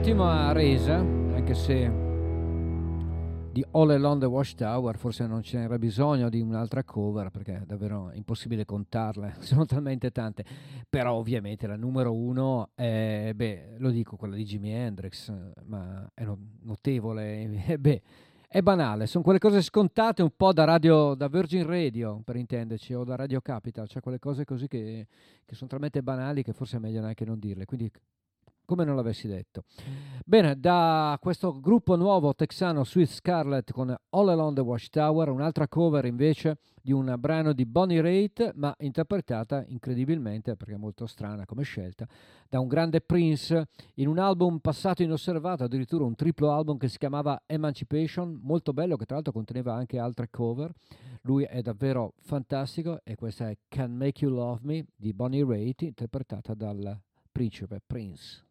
Ottima resa, anche se di All Along the Watchtower forse non ce n'era bisogno di un'altra cover perché è davvero impossibile contarle, sono talmente tante. Però ovviamente la numero uno è, beh, lo dico, quella di Jimi Hendrix, ma è no- notevole, eh, beh, è banale, sono quelle cose scontate un po' da radio, da Virgin Radio per intenderci, o da Radio Capital, cioè quelle cose così che, che sono talmente banali che forse è meglio neanche non dirle. Quindi come non l'avessi detto. Bene, da questo gruppo nuovo texano Sweet Scarlet con All Along the Watchtower, un'altra cover invece di un brano di Bonnie Raitt, ma interpretata incredibilmente, perché è molto strana come scelta, da un grande Prince in un album passato inosservato, addirittura un triplo album che si chiamava Emancipation, molto bello, che tra l'altro conteneva anche altre cover. Lui è davvero fantastico e questa è Can Make You Love Me di Bonnie Raitt, interpretata dal principe Prince.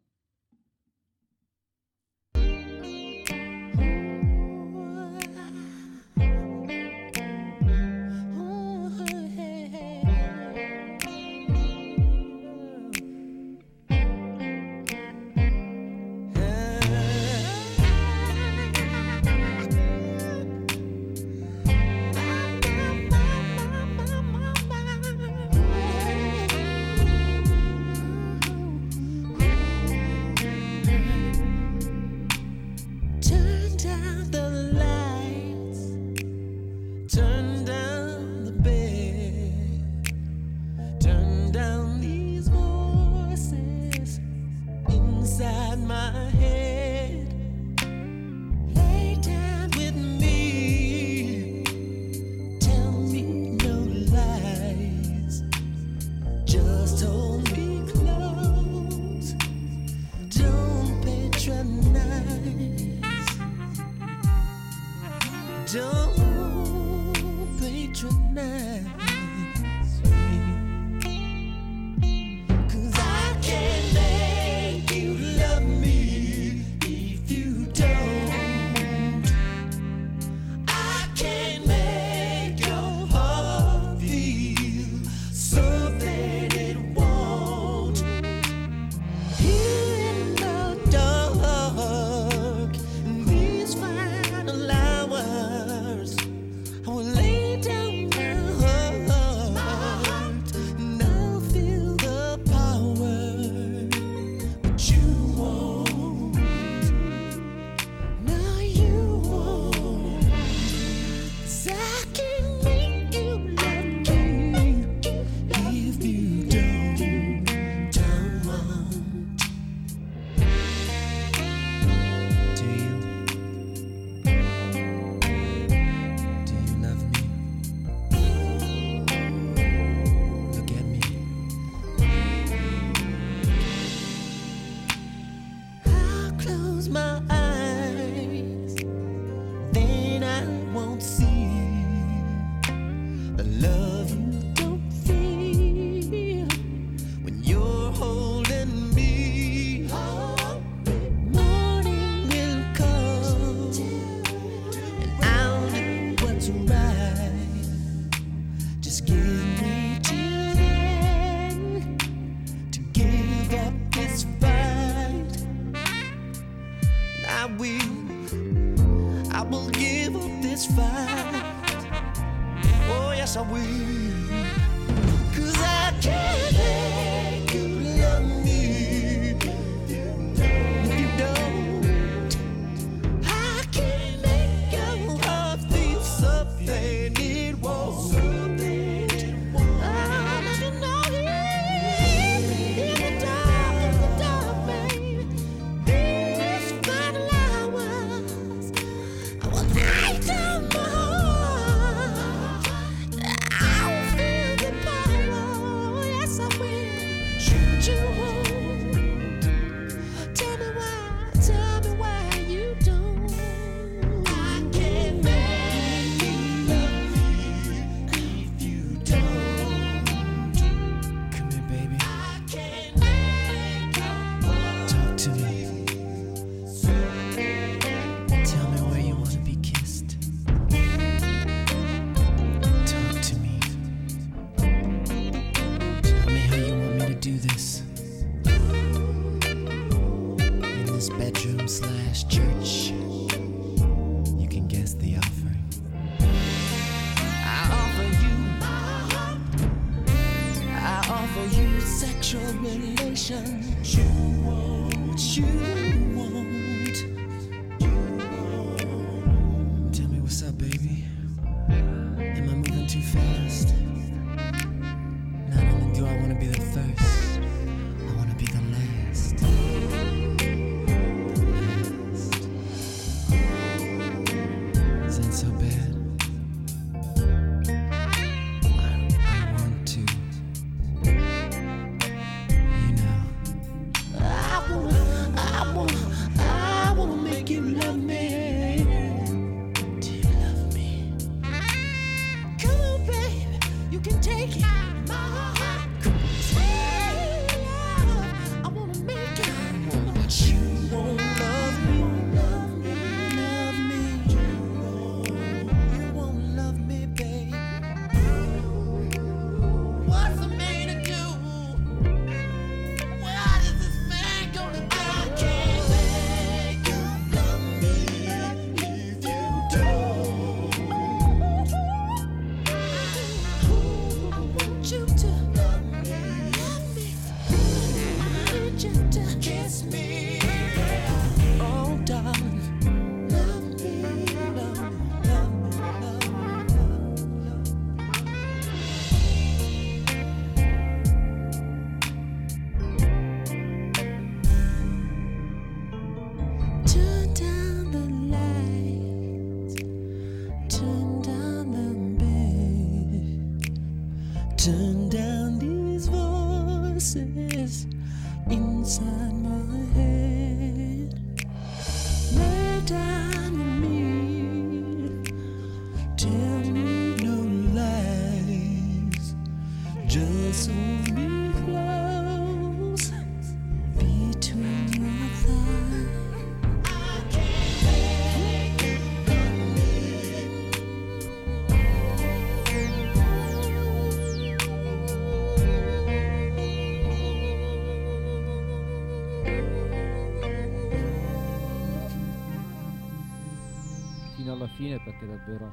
Fine perché davvero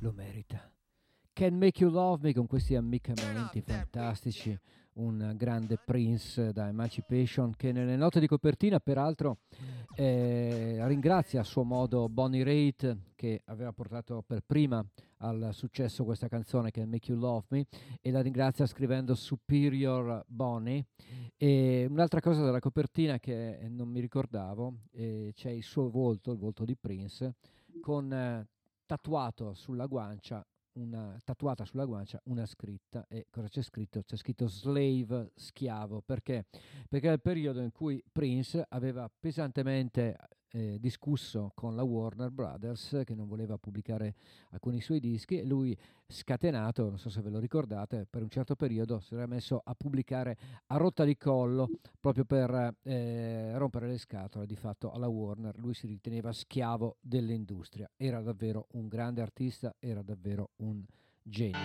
lo merita. Can Make You Love Me con questi ammiccamenti fantastici, un grande Prince da Emancipation che nelle note di copertina peraltro eh, ringrazia a suo modo Bonnie Raitt che aveva portato per prima al successo questa canzone Can Make You Love Me e la ringrazia scrivendo Superior Bonnie e un'altra cosa della copertina che non mi ricordavo eh, c'è il suo volto, il volto di Prince con eh, tatuato sulla guancia una tatuata sulla guancia una scritta e cosa c'è scritto? C'è scritto slave schiavo perché? Perché è il periodo in cui Prince aveva pesantemente eh, discusso con la Warner Brothers che non voleva pubblicare alcuni suoi dischi e lui scatenato, non so se ve lo ricordate, per un certo periodo si era messo a pubblicare a rotta di collo proprio per eh, rompere le scatole di fatto alla Warner, lui si riteneva schiavo dell'industria, era davvero un grande artista, era davvero un genio.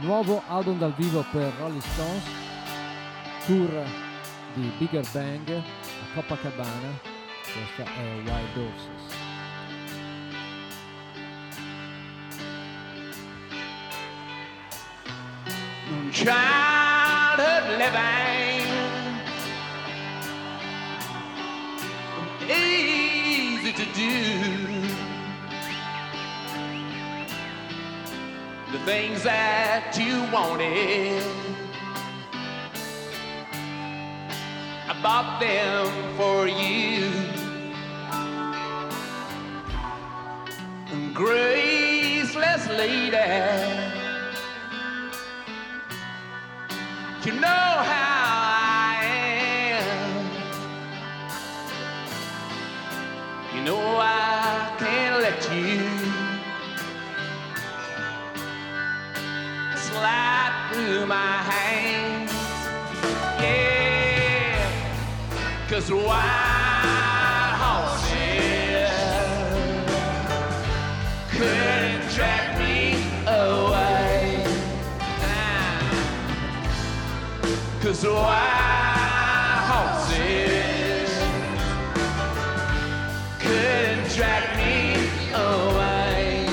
Nuovo album dal vivo per Rolling Stones, tour di Bigger Bang a Copacabana, questa è Wild Horses. childhood living. Easy to do. The things that you wanted bought them for you. Graceless lady You know how cause wild horses couldn't drag me away. Ah. Cause wild horses couldn't drag me away.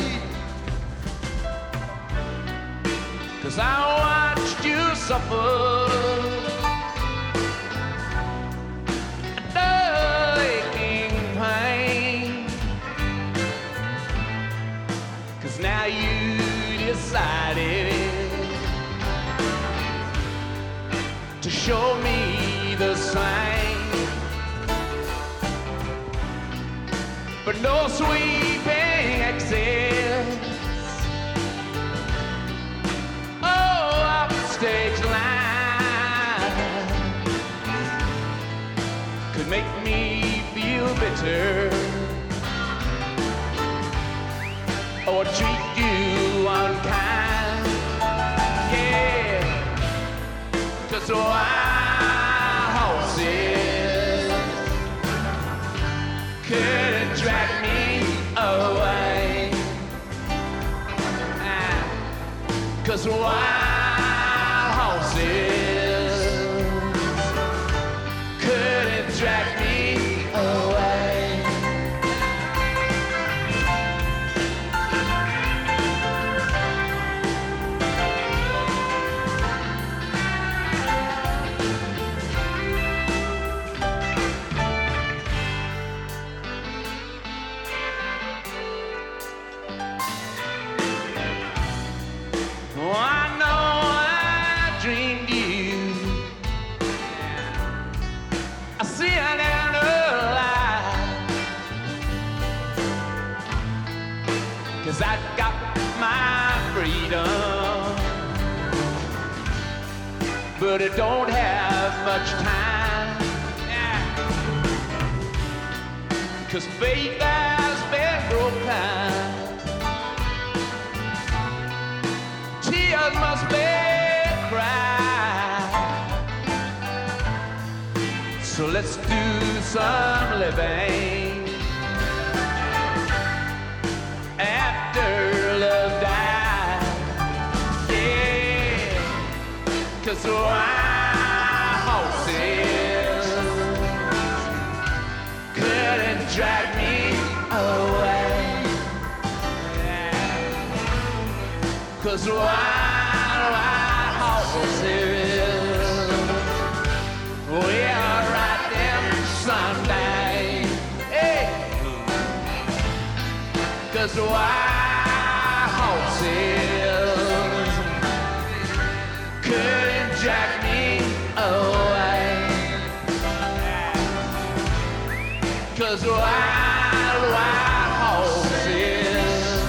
Cause I watched you suffer. Show me the sign. But no sweeping exits. Oh, up the stage line could make me feel bitter oh, or treat you unkind. Wild horses could drag me away. Ah, Cause wild But it don't have much time. Yeah. Cause faith has been broken. Tears must be cried. So let's do some living cause wild horses couldn't drag me away. Cause wild, wild horses will ride them someday. Cause wild horses drag me away. Cause wild, wild horses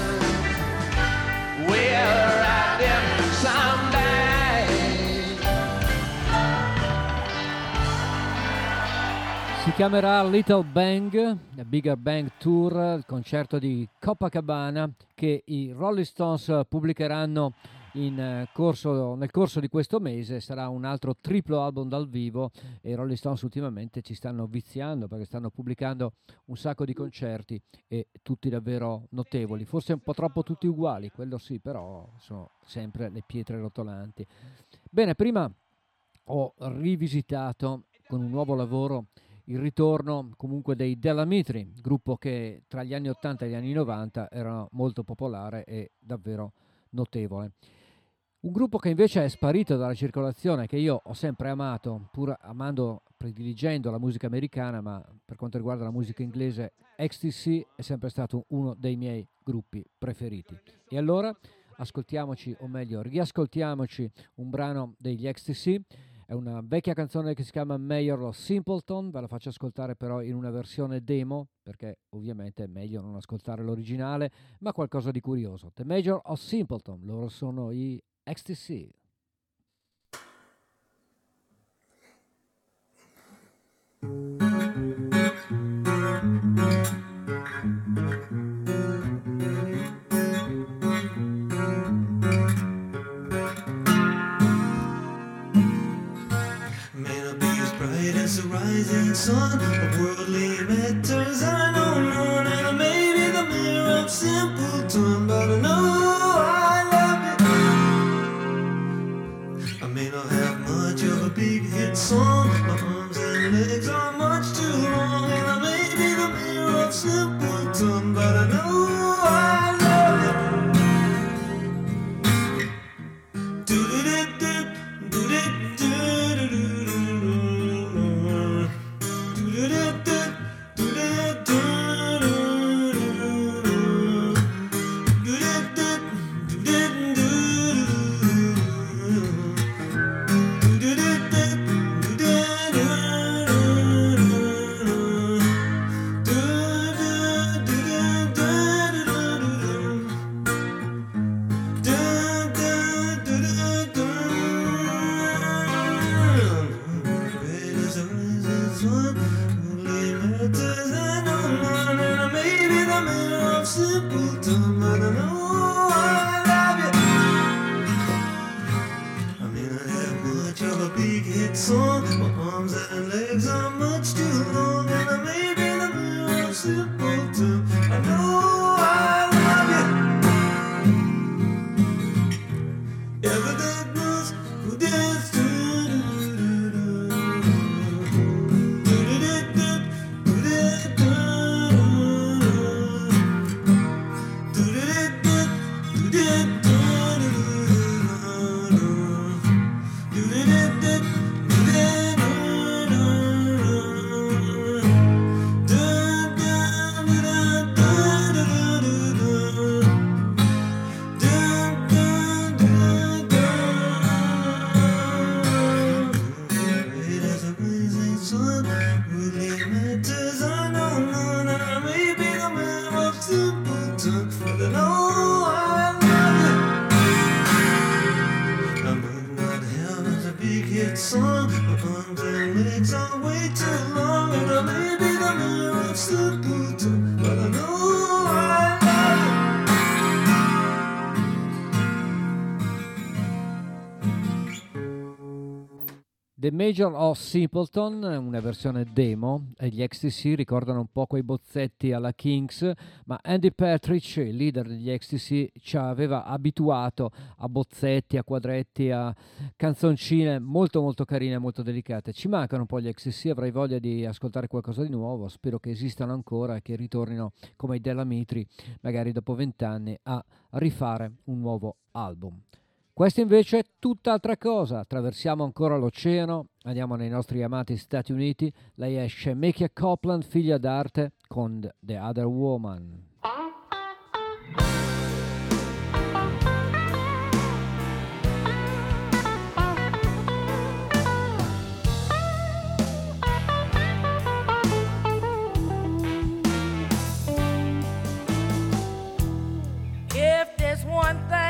will ride them someday. Si chiamerà Little Bang, la Bigger Bang Tour, il concerto di Copacabana che i Rolling Stones pubblicheranno corso- nel corso di questo mese. Sarà un altro triplo album dal vivo e i Rolling Stones ultimamente ci stanno viziando perché stanno pubblicando un sacco di concerti e tutti davvero notevoli. Forse un po' troppo tutti uguali, quello sì, però sono sempre le pietre rotolanti. Bene, prima ho rivisitato con un nuovo lavoro il ritorno comunque dei Della Mitri, gruppo che tra gli anni 80 e gli anni 90 era molto popolare e davvero notevole. Un gruppo che invece è sparito dalla circolazione, che io ho sempre amato, pur amando, prediligendo la musica americana, ma per quanto riguarda la musica inglese, XTC è sempre stato uno dei miei gruppi preferiti. E allora ascoltiamoci, o meglio, riascoltiamoci un brano degli XTC. È una vecchia canzone che si chiama Mayor of Simpleton, ve la faccio ascoltare però in una versione demo, perché ovviamente è meglio non ascoltare l'originale, ma qualcosa di curioso. The Major of Simpleton, loro sono i The rising sun of worldly matters. I know none, and I may be the mirror of simpleton, but I know song. My arms and legs are much too long, and I may be the mirror of Major of Simpleton, una versione demo, e gli XTC ricordano un po' quei bozzetti alla Kings, ma Andy Patrick, il leader degli XTC, ci aveva abituato a bozzetti, a quadretti, a canzoncine molto molto carine e molto delicate. Ci mancano un po' gli XTC, avrei voglia di ascoltare qualcosa di nuovo, spero che esistano ancora e che ritornino come i Della Mitri, magari dopo vent'anni, a rifare un nuovo album. Questo invece è tutt'altra cosa. Attraversiamo ancora l'oceano, andiamo nei nostri amati Stati Uniti. Lei è Shemikia Copeland, figlia d'arte, con The Other Woman. If there's one thing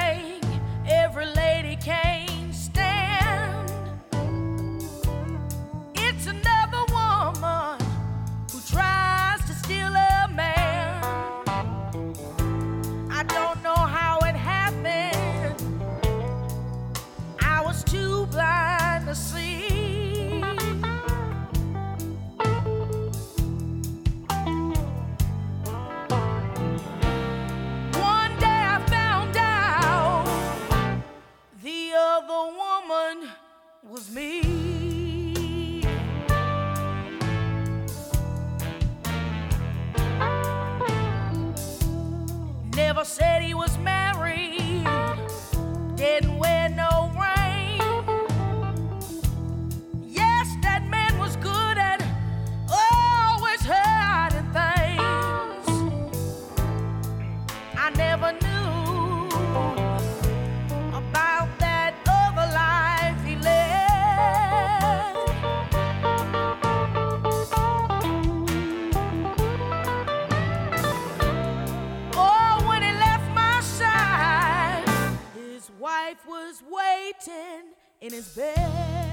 woman was me. Never said he was married, didn't wear no in his bed.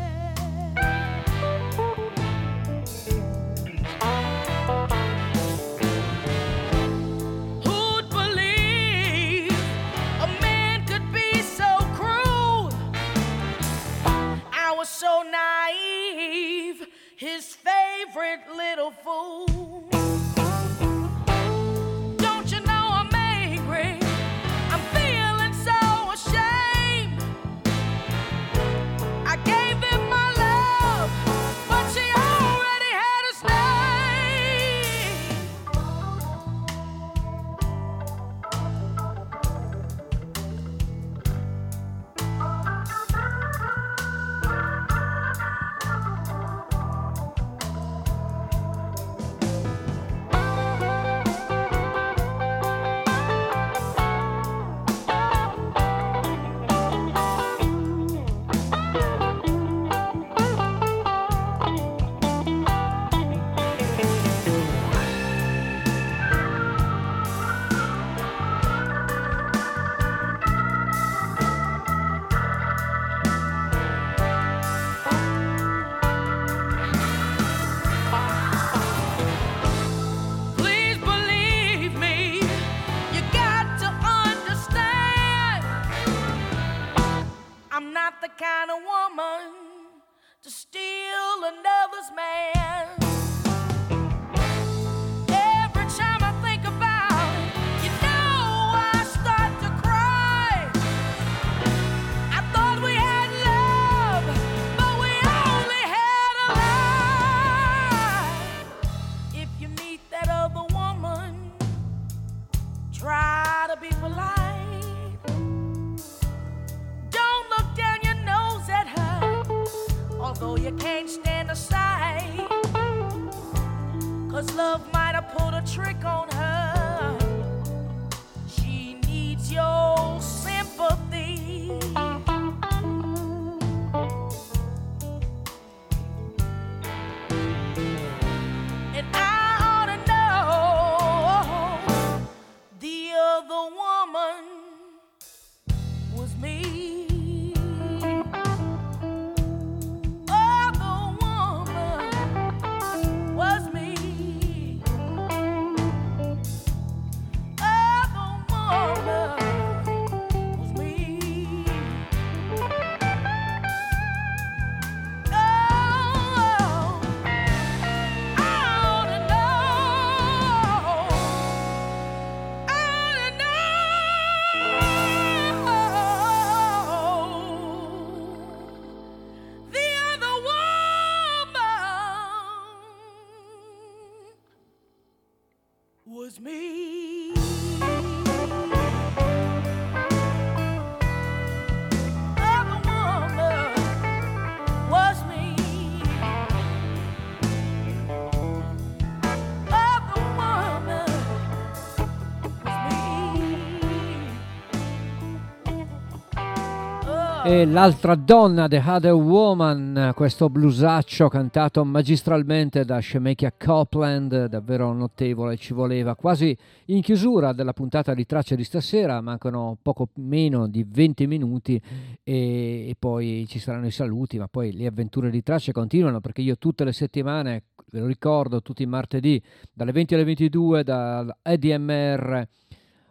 E l'altra donna, The Other Woman, questo blusaccio cantato magistralmente da Shemekia Copeland, davvero notevole, ci voleva. Quasi in chiusura della puntata di Tracce di stasera, mancano poco meno di 20 minuti e, e poi ci saranno i saluti, ma poi le avventure di Tracce continuano perché io tutte le settimane, ve lo ricordo, tutti i martedì, dalle 20 alle 22, da EDMR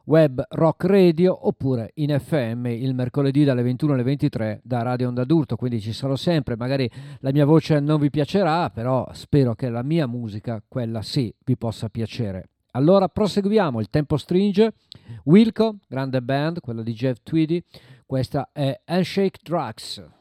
web rock radio oppure in FM il mercoledì dalle 21 alle 23 da Radio Onda d'Urto, quindi ci sarò sempre, magari la mia voce non vi piacerà, però spero che la mia musica, quella sì, vi possa piacere. Allora proseguiamo, il tempo stringe, Wilco, grande band, quella di Jeff Tweedy, questa è Handshake Drugs.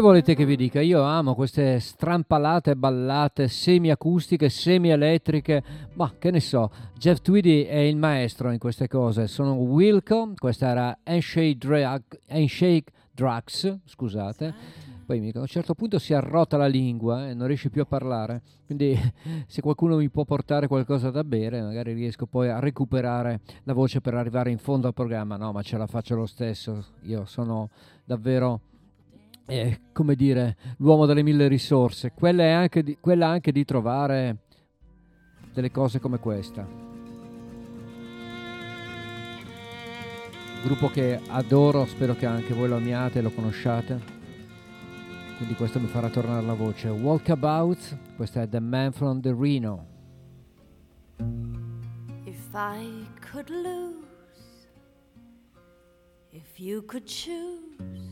Che volete che vi dica? Io amo queste strampalate ballate semi-acustiche, semi-elettriche, ma che ne so. Jeff Tweedy è il maestro in queste cose. Sono Wilco, questa era Handshake, Drag, Handshake Drugs, scusate. Poi mica, a un certo punto si arrota la lingua e non riesce più a parlare. Quindi se qualcuno mi può portare qualcosa da bere, magari riesco poi a recuperare la voce per arrivare in fondo al programma. No, ma ce la faccio lo stesso. Io sono davvero eh, come dire, l'uomo delle mille risorse, quella, è anche di, quella anche di trovare delle cose come questa. Gruppo che adoro, spero che anche voi lo amiate e lo conosciate. Quindi questo mi farà tornare la voce. Walkabout, questa è The Man from the Reno. If I could lose, if you could choose,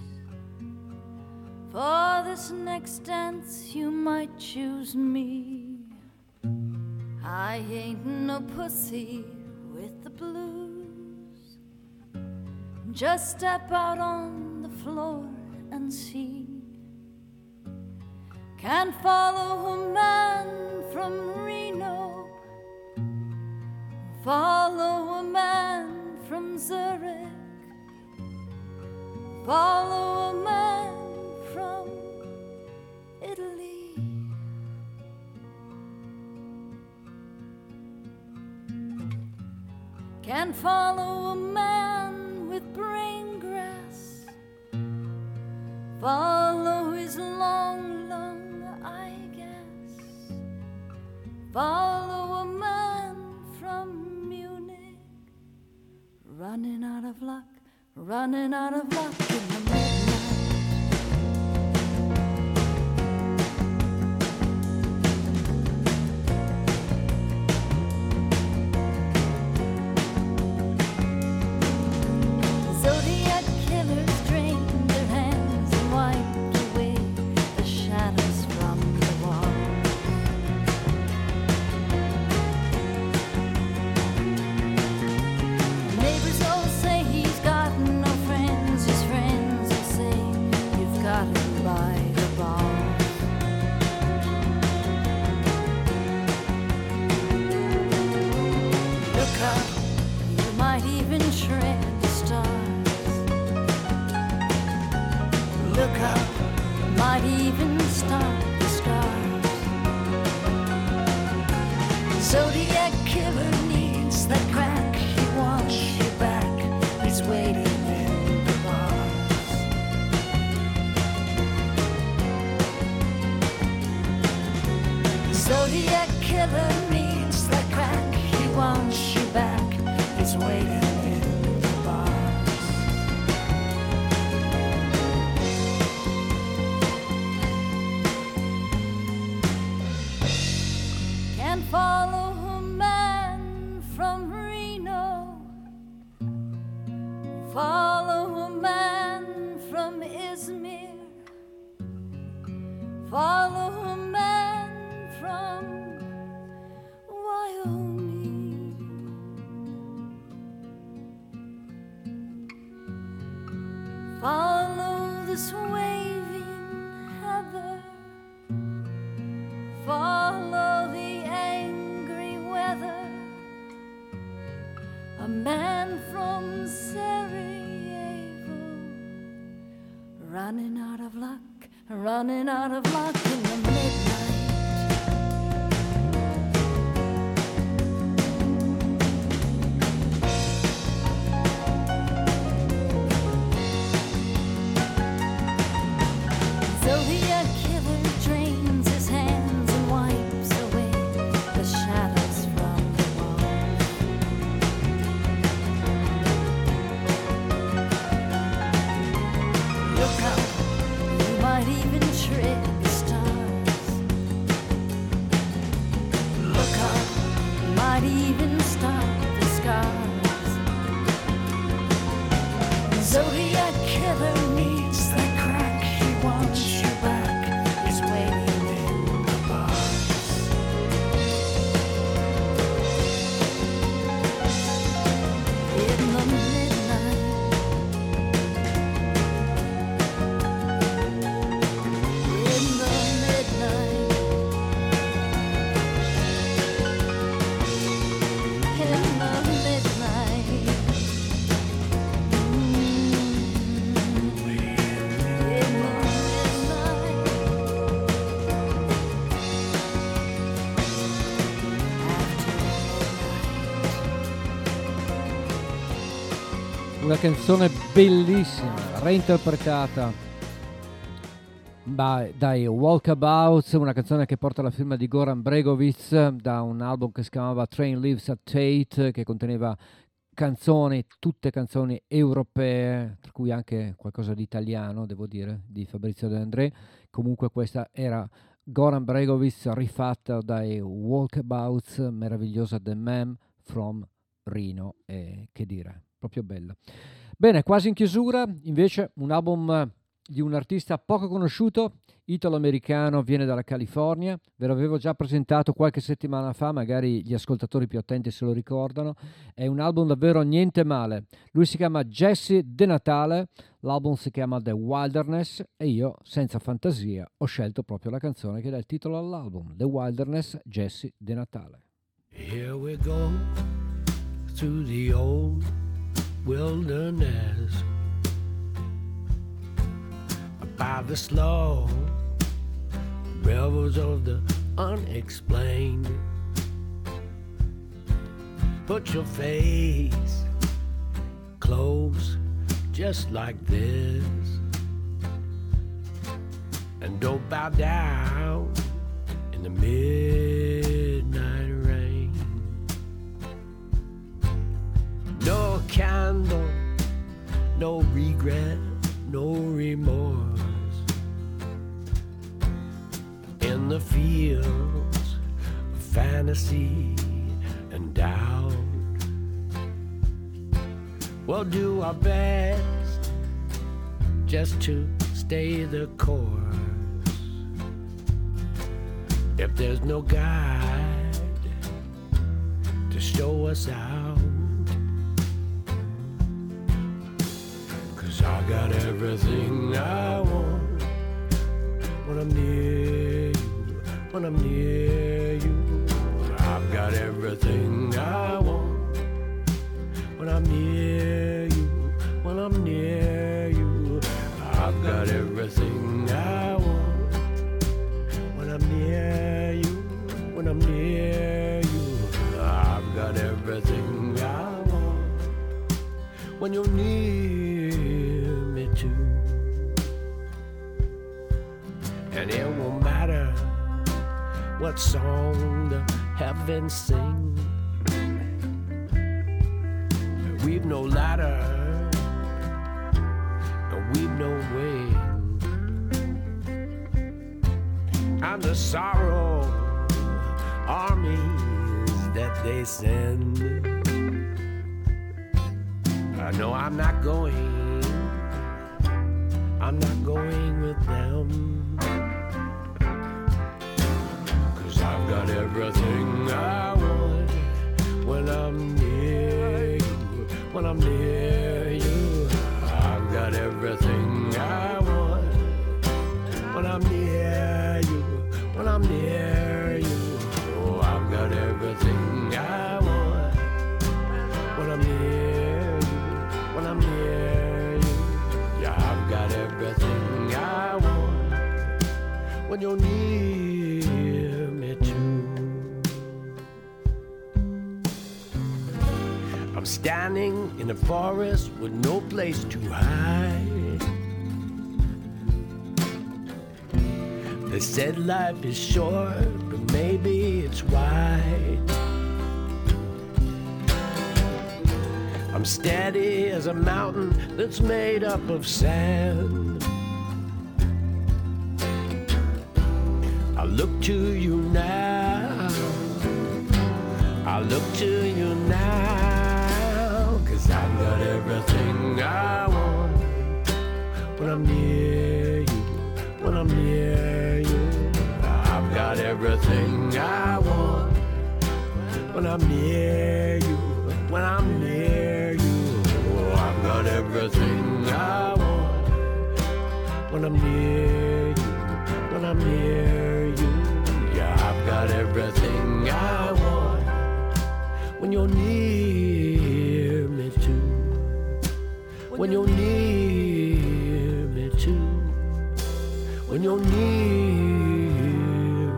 for this next dance you might choose me. I ain't no pussy with the blues. Just step out on the floor and see. Can't follow a man from Reno. Follow a man from Zurich. Follow a man from Italy. Can't follow a man with brain grass. Follow his long long—I guess. Follow a man from Munich. Running out of luck, running out of luck in the. Running out of luck canzone bellissima, reinterpretata dai Walkabouts, una canzone che porta la firma di Goran Bregovic da un album che si chiamava Train Lives at Tate, che conteneva canzoni, tutte canzoni europee, tra cui anche qualcosa di italiano, devo dire, di Fabrizio De André. Comunque questa era Goran Bregovic rifatta dai Walkabouts, meravigliosa The Man from Rino, e che dire, proprio bella. Bene, quasi in chiusura, invece, un album eh, di un artista poco conosciuto, italo-americano, viene dalla California, ve l'avevo già presentato qualche settimana fa, magari gli ascoltatori più attenti se lo ricordano, è un album davvero niente male. Lui si chiama Jesse De Natale, l'album si chiama The Wilderness e io, senza fantasia, ho scelto proprio la canzone che dà il titolo all'album, The Wilderness Jesse De Natale. Here we go through the old wilderness by the slow rivers of the unexplained. Put your face close just like this and don't bow down in the midnight No candle, no regret, no remorse. In the fields of fantasy and doubt, we'll do our best just to stay the course. If there's no guide to show us out, cause I got everything I want when I'm near you, when I'm near you. I've got everything I want when I'm near you, when I'm near you. I've got everything I want when I'm near you, when I'm near you. I've got everything I want when you're near what song the heavens sing. We've no ladder, and we've no wing. And the sorrow armies that they send. Uh, I know I'm not going, I'm not going with them. Got everything I want when I'm near you, when I'm near you. I've got everything I want when I'm near you, when I'm near you. Oh, I've got everything I want when I'm near you, when I'm near you. Yeah, I've got everything I want when you're near standing in a forest with no place to hide. They said life is short, but maybe it's wide. I'm steady as a mountain that's made up of sand. I look to you now. I look to you now. When I'm near you. When I'm near you. I've got everything I want when I'm near you. When I'm near you. Oh, I've got everything I want when I'm near you. When I'm near you. Yeah, I've got everything I want when you're near me too. When you're near When you're near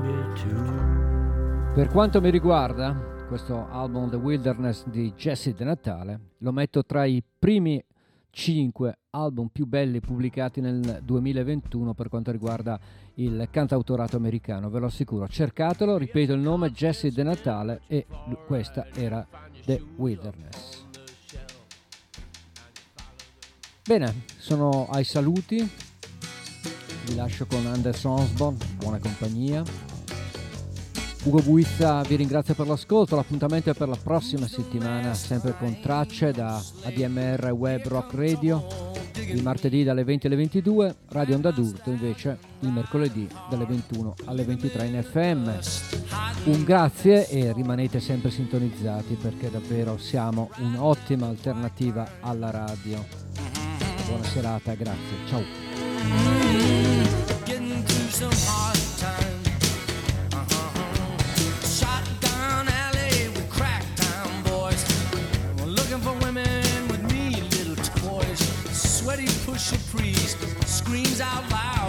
me too. Per quanto mi riguarda, questo album The Wilderness di Jesse De Natale lo metto tra i primi 5 album più belli pubblicati nel 2021 per quanto riguarda il cantautorato americano, ve lo assicuro. Cercatelo, ripeto il nome Jesse De Natale e questa era The Wilderness. Bene, sono ai saluti, vi lascio con Anders Osborne, buona compagnia. Ugo Buizza vi ringrazio per l'ascolto, l'appuntamento è per la prossima settimana, sempre con tracce da ADMR Web Rock Radio, il martedì dalle 20 alle 22, Radio Onda d'Urto invece il mercoledì dalle 21 alle 23 in FM. Un grazie e rimanete sempre sintonizzati perché davvero siamo un'ottima alternativa alla radio. Buona serata, grazie, ciao. Sweaty pusher priest screams out loud.